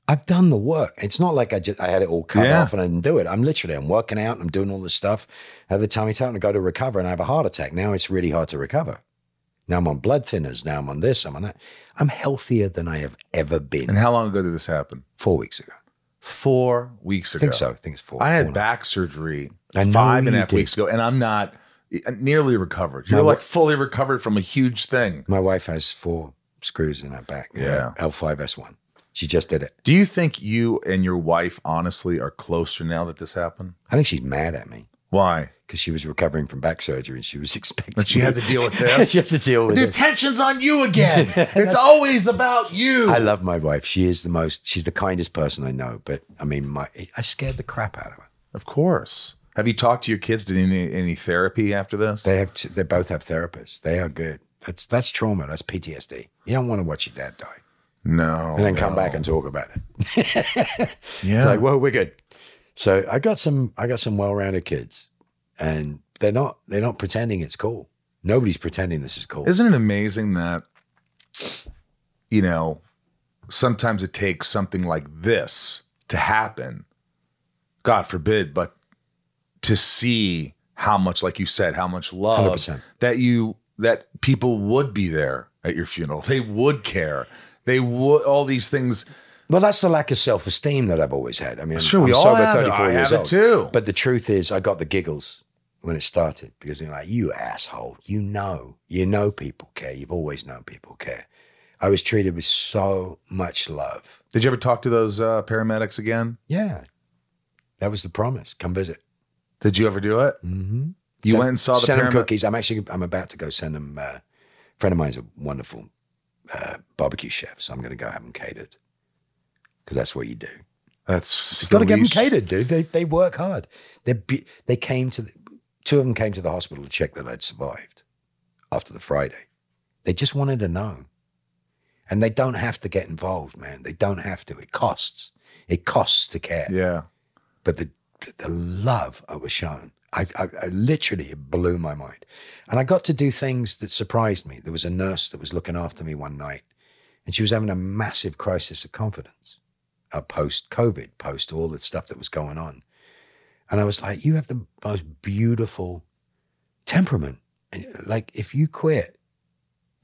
I've done the work. It's not like I just I had it all cut Yeah. off and I didn't do it. I'm literally I'm working out and I'm doing all this stuff. I have the tummy tuck and I go to recover and I have a heart attack. Now it's really hard to recover. Now I'm on blood thinners. Now I'm on this. I'm on that. I'm healthier than I have ever been. and how long ago did this happen? Four weeks ago. Four weeks ago. I think so. I think it's four. I four had now. back surgery I five and a half did. weeks ago, and I'm not eh, nearly recovered. You're wa- like fully recovered from a huge thing. My wife has four screws in her back. Yeah. L5S1. She just did it. Do you think you and your wife honestly are closer now that this happened? I think she's mad at me Why? because she was recovering from back surgery and she was expecting. But she had to deal with this. she has to deal with the it. attention's on you again. it's always about you. I love my wife. She is the most. She's the kindest person I know. But I mean, my I scared the crap out of her. of course. Have you talked to your kids? Did any any therapy after this? They have. T- they both have therapists. They are good. That's that's trauma. That's PTSD. You don't want to watch your dad die no. and then come no. back and talk about it. Yeah. It's like, well, we're good. So I got some I got some well-rounded kids, and they're not they're not pretending it's cool. Nobody's pretending this is cool. Isn't it amazing that, you know, sometimes it takes something like this to happen? God forbid, but to see how much, like you said, how much love 100%. that you, that people would be there at your funeral. They would care. They would, all these things. Well, that's the lack of self-esteem that I've always had. I mean, I'm, Sure, I'm we all sober have it. 34 I years have it old. too. But the truth is, I got the giggles when it started because they're like, "You asshole! You know, you know, people care. You've always known people care." I was treated with so much love. Did you ever talk to those uh, paramedics again? Yeah, that was the promise. Come visit. Did you ever do it? Mm-hmm. You went and saw the send them cookies. I'm actually I'm about to go send them. Uh, a friend of mine's a wonderful uh, barbecue chef, so I'm going to go have them catered because that's what you do. That's You've got to get them catered, dude. They they work hard. They be, they came to the, two of them came to the hospital to check that I'd survived after the Friday. They just wanted to know, and they don't have to get involved, man. They don't have to. It costs. It costs to care. Yeah. But the the love I was shown, I, I, I literally it blew my mind, and I got to do things that surprised me. There was a nurse that was looking after me one night, and she was having a massive crisis of confidence, uh, post COVID, post all the stuff that was going on, and I was like, "You have the most beautiful temperament. And, Like if you quit,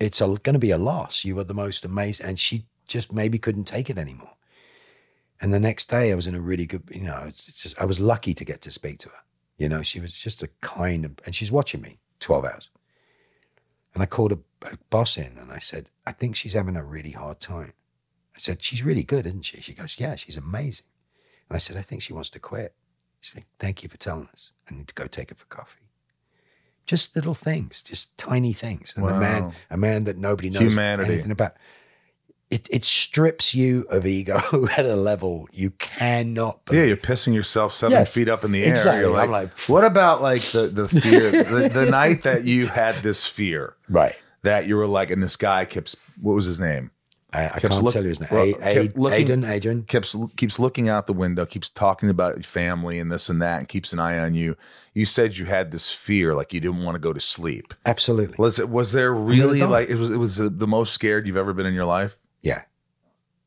it's going to be a loss. You are the most amazing." And she just maybe couldn't take it anymore. And the next day, I was in a really good, you know, just I was lucky to get to speak to her. You know, she was just a kind, of, and she's watching me twelve hours. And I called a, a boss in, and I said, I think she's having a really hard time. I said, she's really good, isn't she? She goes, yeah, she's amazing. And I said, I think she wants to quit. She said, thank you for telling us. I need to go take her for coffee. Just little things, just tiny things. And a man, a man that nobody knows Humanity. anything about it, it strips you of ego at a level you cannot Yeah, you're pissing yourself seven Yes, feet up in the air. exactly. You're like, I'm like, what about like the the fear, the, the night that you had this fear right. that you were like, and this guy keeps, what was his name? I, I Keeps can't look- tell you his name. well, A- kept A- looking- Adrian, Adrian. Keeps keeps looking out the window, keeps talking about family and this and that, and keeps an eye on you. You said you had this fear, like you didn't want to go to sleep. Absolutely. Was it? Was there really like it was? It was the, the most scared you've ever been in your life. Yeah.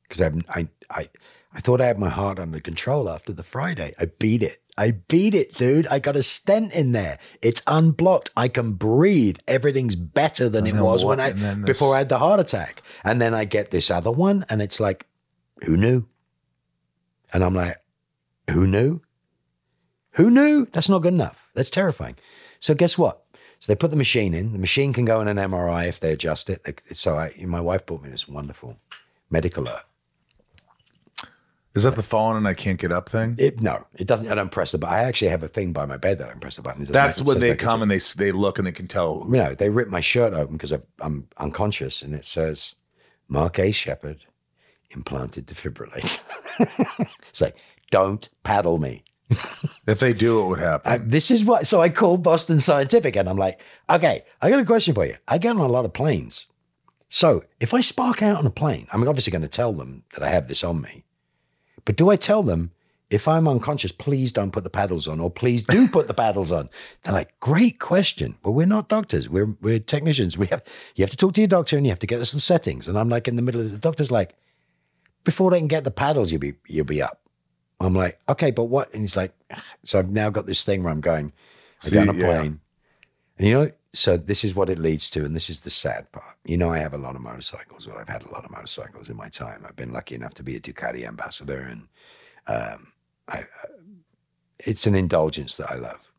Because I, I, I, I thought I had my heart under control after the Friday. I beat it. I beat it, dude. I got a stent in there. It's unblocked. I can breathe. Everything's better than it was what- when I before I had the heart attack. And then I get this other one, and it's like, who knew? And I'm like, who knew? Who knew? That's not good enough. That's terrifying. So guess what? So they put the machine in. The machine can go in an MRI if they adjust it. So I, my wife bought me this wonderful medical alert. Is that the phone and I can't get up thing? It, no, it doesn't. I don't press the button. I actually have a thing by my bed that I press the button. That's when they come and they they look and they can tell. you know, they rip my shirt open because I'm unconscious, and it says, "Mark A. Sheppard implanted defibrillator. it's like, don't paddle me. If they do, it would happen. Uh, this is what. So I called Boston Scientific and I'm like, okay, I got a question for you. I get on a lot of planes. So if I spark out on a plane, I'm obviously going to tell them that I have this on me. But do I tell them if I'm unconscious, please don't put the paddles on, or please do put the paddles on? They're like, great question. But we're not doctors. We're we're technicians. We have you have to talk to your doctor and you have to get us the settings. And I'm like in the middle of the doctor's like, before they can get the paddles, you'll be you'll be up. I'm like, okay, but what? And he's like, so I've now got this thing where I'm going, I See, get on a yeah. plane. And you know, so this is what it leads to, and this is the sad part. You know, I have a lot of motorcycles. Well, I've had a lot of motorcycles in my time. I've been lucky enough to be a Ducati ambassador, and um, I, uh, it's an indulgence that I love.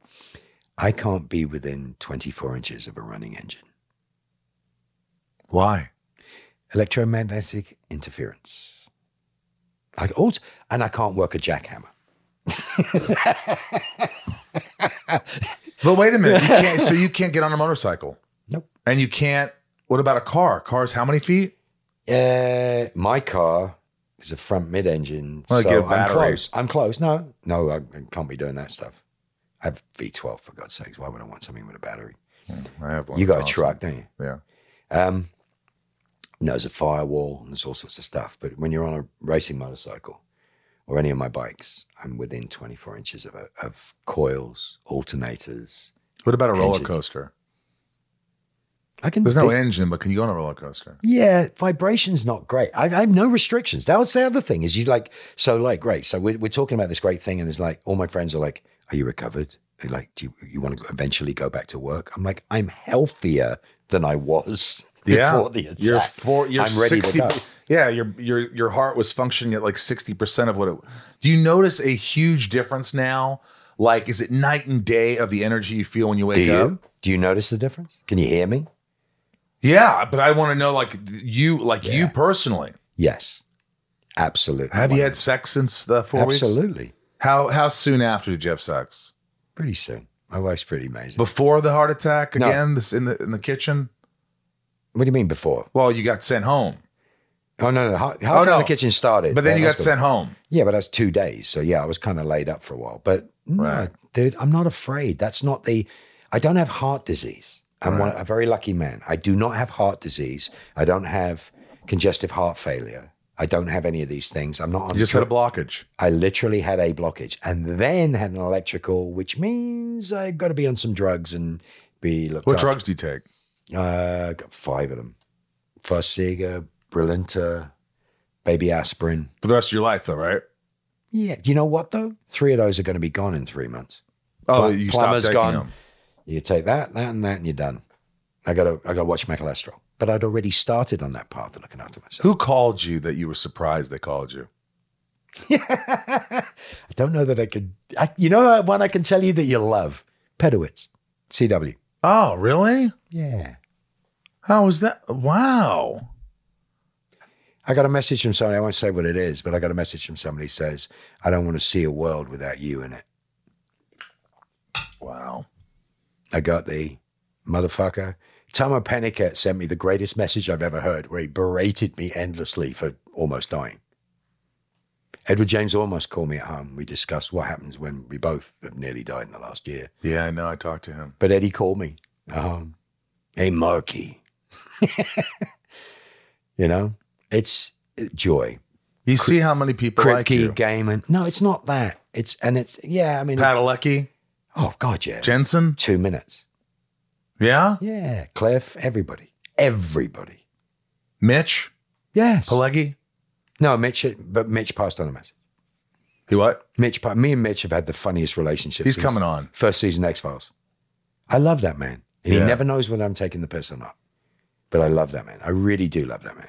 I can't be within 24 inches of a running engine. Why? Electromagnetic interference. I also, and I can't work a jackhammer. But wait a minute. You can't, so you can't get on a motorcycle. Nope. And you can't. What about a car? Cars, how many feet? Uh, my car is a front mid-engine, Well, so a I'm close. I'm close. No, no, I, can't be doing that stuff. I have V12 for God's sakes. Why would I want something with a battery? I have one. you got a That's truck, don't you? Yeah. Um, no, there's a firewall and there's all sorts of stuff. But when you're on a racing motorcycle or any of my bikes, I'm within 24 inches of, a, of coils, alternators. What about a roller coaster? I can. There's no think- engine, but can you go on a roller coaster? Yeah, vibration's not great. I, I have no restrictions. That was the other thing is you like, so like, great. So we're, we're talking about this great thing. And it's like, all my friends are like, are you recovered? They're like, do you, you want to eventually go back to work? I'm like, I'm healthier than I was Yeah. before the attack. You're four. You're I'm ready 60, to go. Yeah, your your your heart was functioning at like sixty percent of what it. Do you notice a huge difference now? Like, is it night and day of the energy you feel when you wake Do up? Do you notice the difference? Can you hear me? Yeah, but I want to know, like you, like you personally. Yes. Absolutely. Have you had sex since the four weeks? Absolutely. How how soon after did you have sex? Pretty soon. My wife's pretty amazing. Before the heart attack No. again? This in the in the kitchen. What do you mean before? Well, you got sent home, Oh, no, no. How, Oh, how no. the kitchen started. but then you got what- sent home. Yeah, but that's two days. So yeah, I was kind of laid up for a while. But no, Right. dude, I'm not afraid. That's not the. I don't have heart disease. I'm one, a very lucky man. I do not have heart disease. I don't have congestive heart failure. I don't have any of these things. I'm not on. You just had a blockage. I literally had a blockage, and then had an electrical, which means I've got to be on some drugs and be looked What up. drugs do you take? Uh, got five of them: Farxiga, Brilinta, baby aspirin. For the rest of your life, though, right? Yeah. Do you know what though? Three of those are going to be gone in three months. Oh, Plum- you plumber's taking gone. them. You take that, that, and that, and you're done. I got to, I got to watch my cholesterol. But I'd already started on that path of looking after myself. Who called you that you were surprised they called you? I don't know that I could. I, you know, one I can tell you that you'll love. Pedowitz, CW. Oh, really? Yeah. How was that? Wow. I got a message from somebody. I won't say what it is, but I got a message from somebody who says, "I don't want to see a world without you in it." Wow. I got the motherfucker. Tomo Pennicott sent me the greatest message I've ever heard, where he berated me endlessly for almost dying. Edward James Olmos called me at home. We discussed what happens when we both have nearly died in the last year. Yeah, I know. I talked to him. But Eddie called me. Um, hey, Marky. you know, it's joy. You see how many people like Kripke, you? game, and no, it's not that. It's and it's yeah. I mean, Padalecki, oh god, yeah. Jensen. Two minutes. Yeah. Yeah, Cliff, everybody, everybody. Mitch Yes. Pileggi. No, Mitch, but Mitch passed on a message. He what? Mitch, me and Mitch have had the funniest relationship. He's coming on. First season X Files. I love that man. And Yeah. he never knows whether I'm taking the piss or not. But I love that man. I really do love that man.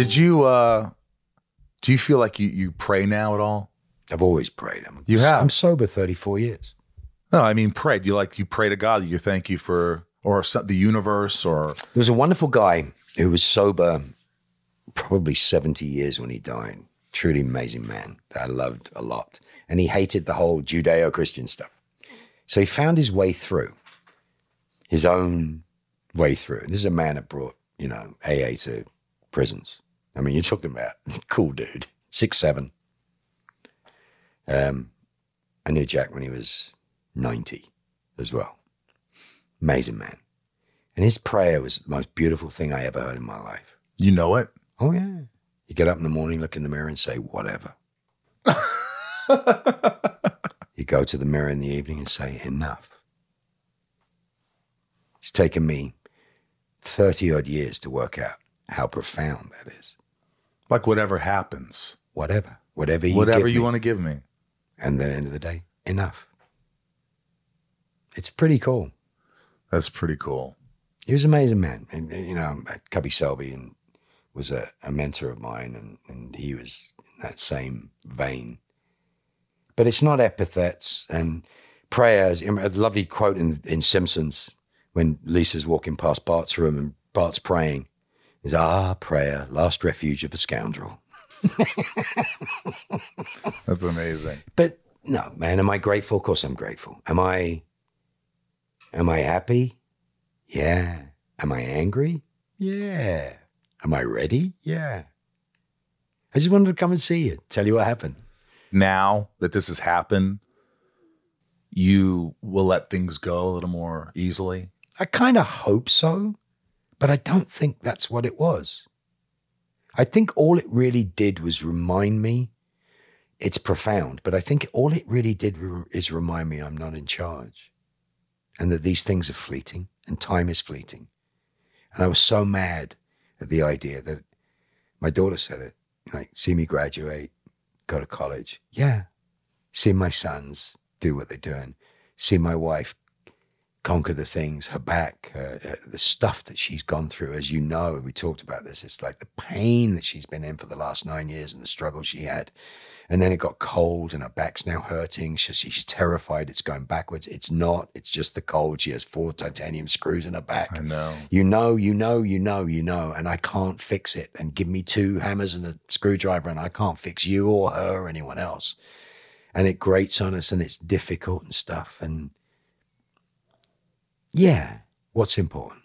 Did you uh do you feel like you you pray now at all? I've always prayed. I'm, You have? I'm sober 34 years. No, I mean pray. Do you like you pray to God? That you thank you for or some, the universe or There was a wonderful guy who was sober probably 70 years when he died. Truly amazing man that I loved a lot. And he hated the whole Judeo Christian stuff. So he found his way through, his own way through. This is a man that brought, you know, AA to prisons. I mean, you're talking about cool dude, six, seven. Um, I knew Jack when he was 90 as well. Amazing man. And his prayer was the most beautiful thing I ever heard in my life. you know it? Oh, yeah. You get up in the morning, look in the mirror, and say, whatever. you go to the mirror in the evening and say, enough. It's taken me 30 odd years to work out how profound that is. Like whatever happens. Whatever. Whatever you whatever you me. want to give me. And at the end of the day, enough. It's pretty cool. That's pretty cool. He was an amazing man. And, and, you know, Cubby Selby and was a, a mentor of mine, and, and he was in that same vein. But it's not epithets and prayers. A lovely quote in, in Simpsons when Lisa's walking past Bart's room and Bart's praying is, Ah, prayer, last refuge of a scoundrel. That's amazing. But no, man, am I grateful? Of course I'm grateful. Am I am I happy? Yeah. Am I angry? Yeah. Am I ready? Yeah. I just wanted to come and see you, tell you what happened. Now that this has happened, you will let things go a little more easily. I kind of hope so, but I don't think that's what it was. I think all it really did was remind me it's profound, but I think all it really did re- is remind me I'm not in charge and that these things are fleeting and time is fleeting. And I was so mad at the idea that my daughter said it like, see me graduate, go to college. Yeah. See my sons do what they're doing. See my wife conquer the things, her back, uh, the stuff that she's gone through. As you know, we talked about this. It's like the pain that she's been in for the last nine years and the struggle she had. And then it got cold and her back's now hurting. She, she's terrified it's going backwards. It's not. It's just the cold. She has four titanium screws in her back. I know. You know, you know, you know, you know, and I can't fix it. And give me two hammers and a screwdriver, and I can't fix you or her or anyone else. And it grates on us, and it's difficult and stuff. And yeah, what's important?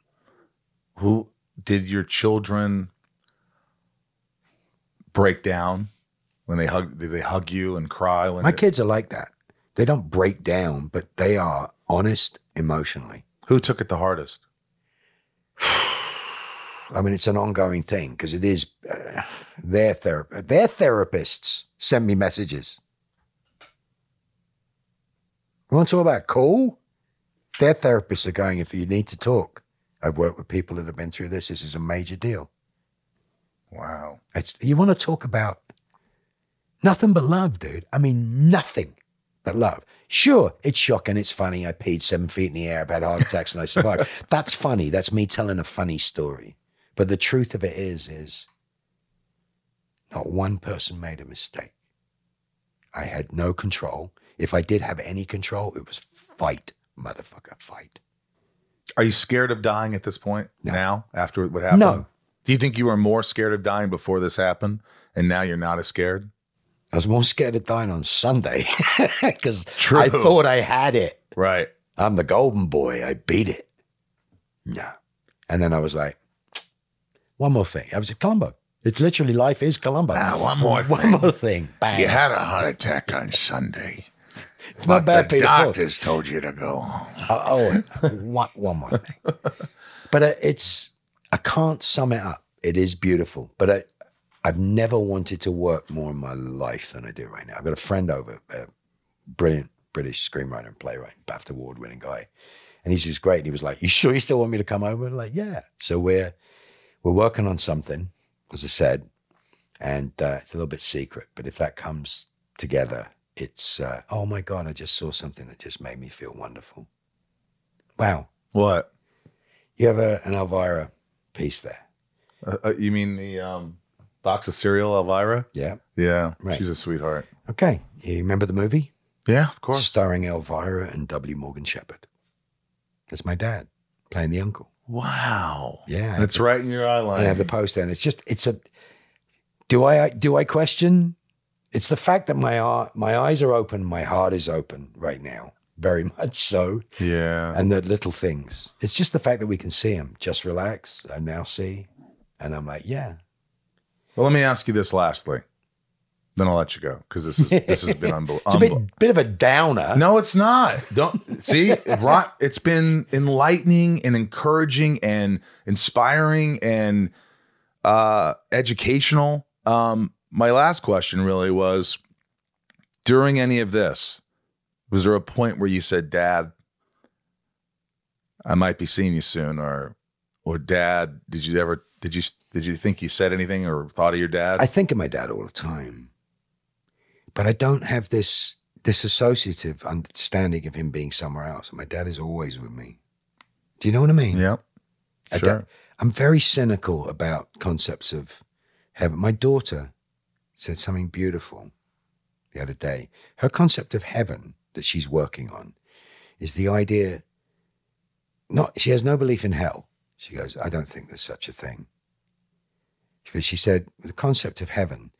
Who did your children break down when they hug? Did they hug you and cry when My they- kids are like that. They don't break down, but they are honest emotionally. Who took it the hardest? I mean, it's an ongoing thing because it is uh, their ther- their therapists send me messages. You want to talk about cool? Their therapists are going, if you need to talk. I've worked with people that have been through this. This is a major deal. Wow. It's, you want to talk about nothing but love, dude. I mean, nothing but love. Sure, it's shocking. It's funny. I peed seven feet in the air. I've had heart attacks and I survived. That's funny. That's me telling a funny story. But the truth of it is, is not one person made a mistake. I had no control. If I did have any control, it was fight, motherfucker, fight. Are you scared of dying at this point No. now after what happened? No. Do you think you were more scared of dying before this happened and now you're not as scared? I was more scared of dying on Sunday because I thought I had it. Right. I'm the golden boy. I beat it. No. And then I was like, one more thing. I was at Columbo. It's literally life is Columbo. Ah, one more One thing. more thing. Bang. You had a heart attack on Sunday. It's not bad, Peter. Falk. told you to go home. Oh, oh, one, one more thing. But uh, it's, I can't sum it up. It is beautiful. But I, I've never wanted to work more in my life than I do right now. I've got a friend over, a brilliant British screenwriter and playwright, BAFTA award winning guy. And he's just great. And he was like, You sure you still want me to come over? I'm like, yeah. So we're, we're working on something, as I said, and uh, it's a little bit secret. But if that comes together, it's, uh, oh my God, I just saw something that just made me feel wonderful. Wow. What? You have a, an Elvira piece there. Uh, uh, you mean the um Box of cereal, Elvira. Yeah. Yeah, Right. she's a sweetheart. Okay. You remember the movie? Yeah, of course. Starring Elvira and W. Morgan Sheppard. That's my dad playing the uncle. Wow. Yeah. It's right in your eye line. I have the poster, and it's just it's a. Do I do I question? It's the fact that my my eyes are open, my heart is open right now, very much so, yeah. and the little things. It's just the fact that we can see them. Just relax. I now see, and I'm like, yeah. Well, let me ask you this lastly. Then I'll let you go because this is this has been unbelievable. It's a bit bit of a downer. No, it's not. Don't see. Ron, it's been enlightening and encouraging and inspiring and uh, educational. Um, my last question really was: during any of this, was there a point where you said, "Dad, I might be seeing you soon," or, or "Dad, did you ever did you did you think you said anything or thought of your dad?" I think of my dad all the time, but I don't have this disassociative understanding of him being somewhere else. My dad is always with me. Do you know what I mean? Yep. I Sure. don't- I'm very cynical about concepts of heaven. My daughter said something beautiful the other day. Her concept of heaven that she's working on is the idea. Not she has no belief in hell. She goes, I don't think there's such a thing. But she said the concept of heaven.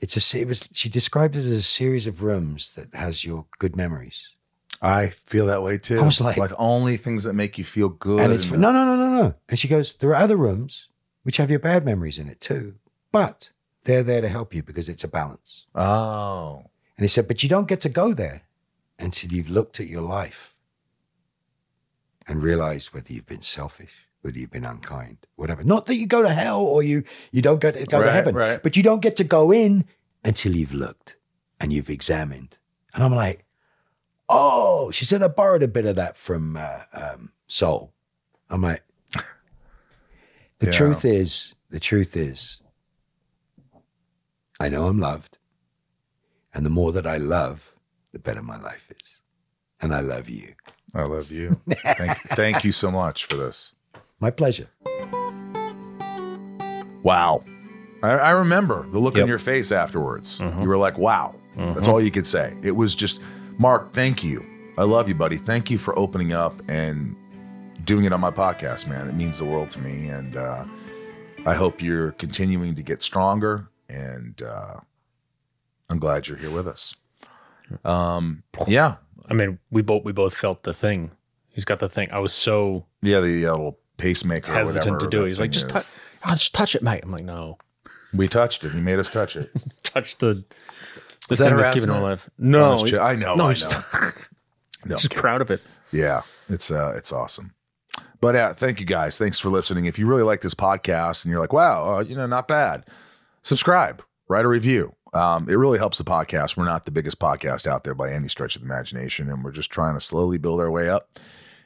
It's a it was she described it as a series of rooms that has your good memories. I feel that way too. I was like- like only things that make you feel good. and it's and- no, no, no, no, no. And she goes, there are other rooms which have your bad memories in it too, but they're there to help you because it's a balance. Oh, And he said, but you don't get to go there until you've looked at your life and realized whether you've been selfish, whether you've been unkind, whatever. Not that you go to hell or you you don't get to go to heaven, right. but you don't get to go in until you've looked and you've examined. And I'm like, oh, she said I borrowed a bit of that from uh, um, Soul. I'm like, the Yeah. truth is, the truth is, I know I'm loved. And the more that I love, the better my life is. And I love you. I love you. thank, thank you so much for this. My pleasure. Wow. I, I remember the look Yep. on your face afterwards. You were like, wow. That's all you could say. It was just, Mark, thank you. I love you, buddy. Thank you for opening up and doing it on my podcast, man. It means the world to me. And uh, I hope you're continuing to get stronger. And uh, I'm glad you're here with us. Um, yeah. I mean, we both we both felt the thing. He's got the thing. I was so Yeah. The uh, little pacemaker. hesitant to do it. He's like, just is. touch, oh, just touch it, mate. I'm like, no, We touched it. He made us touch it. touch the. This that thing that's keeping him alive. No. I know, No, I he's know. No, just proud of it. Yeah, it's uh, it's awesome. But uh, thank you guys. Thanks for listening. If you really like this podcast and you're like, wow, uh, you know, not bad, subscribe, write a review. Um, it really helps the podcast. We're not the biggest podcast out there by any stretch of the imagination, and we're just trying to slowly build our way up.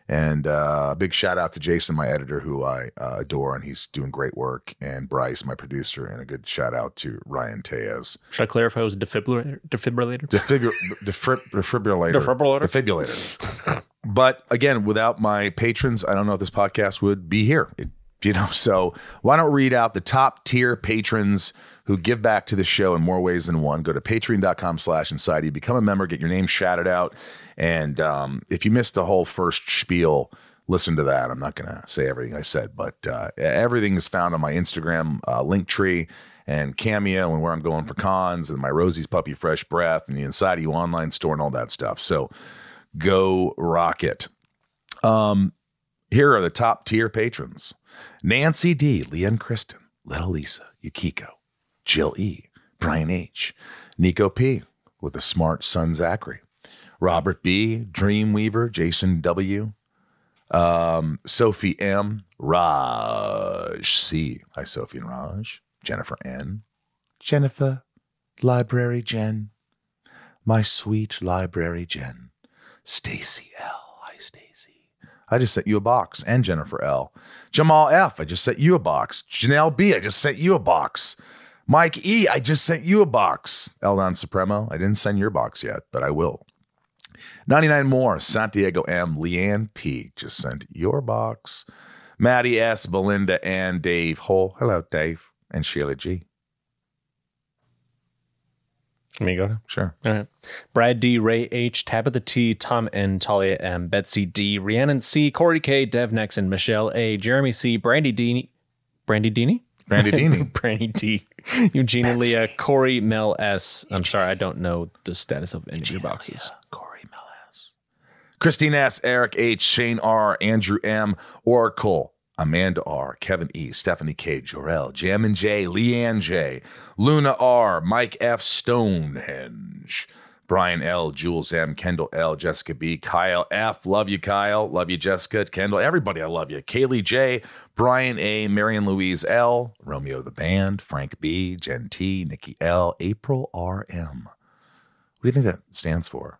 And uh, a big shout out to Jason, my editor, who I uh, adore, and he's doing great work. And Bryce, my producer, and a good shout out to Ryan Tejas. Should I clarify? It was a defibrillator. Defibrillator. Defibr- defib- defibrillator. Defibrillator? Defibrillator. but again, without my patrons, I don't know if this podcast would be here. It, you know, so why don't read out the top tier patrons who give back to the show in more ways than one? Go to patreon.com slash inside you, become a member, get your name shouted out. And um, if you missed the whole first spiel, listen to that. I'm not going to say everything I said, but uh, everything is found on my Instagram uh, link tree and Cameo and where I'm going for cons and my Rosie's Puppy Fresh Breath and the Inside of You online store and all that stuff. So go rock it. Um, here are the top tier patrons Nancy D, Leanne Kristen, Little Lisa, Yukiko, Jill E, Brian H, Nico P, with a smart son Zachary, Robert B, Dreamweaver, Jason W, um, Sophie M, Raj C. Hi, Sophie and Raj. Jennifer N. Jennifer, Library Jen. My sweet Library Jen. Stacy L. I just sent you a box. And Jennifer L. Jamal F. I just sent you a box. Janelle B. I just sent you a box. Mike E. I just sent you a box. Eldon Supremo. I didn't send your box yet, but I will. 99 more. Santiago M. Leanne P. Just sent your box. Maddie S. Belinda and Dave Hole. Hello, Dave. And Sheila G. Me go. Sure. All right. Brad D, Ray H, Tabitha T, Tom N, Talia M, Betsy D, Rhiannon C, Corey K, Dev Nexon, Michelle A, Jeremy C, Brandy D, Brandy Dini? Brandy Dini. Brandy D, Eugenia Leah, Corey Mel S. I'm sorry, I don't know the status of any of your boxes. Corey Mellis. Christine S., Eric H., Shane R., Andrew M., Oracle, Amanda R., Kevin E., Stephanie K., Jorel, Jammin J., Leanne J., Luna R., Mike F., Stonehenge, Brian L., Jules M., Kendall L., Jessica B., Kyle F., love you, Kyle, love you, Jessica, Kendall, everybody, I love you, Kaylee J., Brian A., Marion Louise L., Romeo the Band, Frank B., Jen T., Nikki L., April R. M. What do you think that stands for?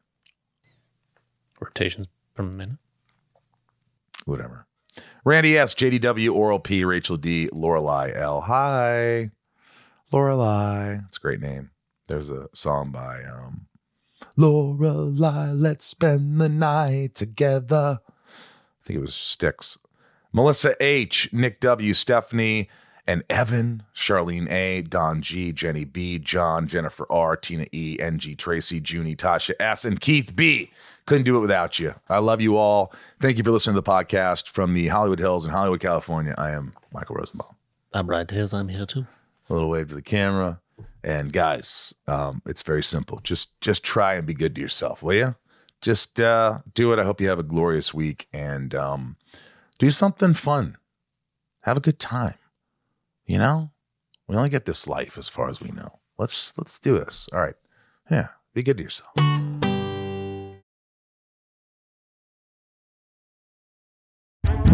Rotations per minute. whatever. Randy S, JDW, Oral P, Rachel D, Lorelei L. Hi, Lorelei. It's a great name. There's a song by um, Lorelei. Let's spend the night together. I think it was Styx. Melissa H, Nick W, Stephanie, and Evan, Charlene A, Don G, Jenny B, John, Jennifer R, Tina E, NG, Tracy, Junie, Tasha S, and Keith B. Couldn't do it without you. I love you all. Thank you for listening to the podcast from the Hollywood Hills in Hollywood, California. I am Michael Rosenbaum. I'm right here. I'm here too. A little wave to the camera. And guys, um, it's very simple. Just just try and be good to yourself, will you? Just uh, do it. I hope you have a glorious week and um, do something fun. Have a good time. You know, we only get this life as far as we know. Let's let's do this. All right. Yeah. Be good to yourself.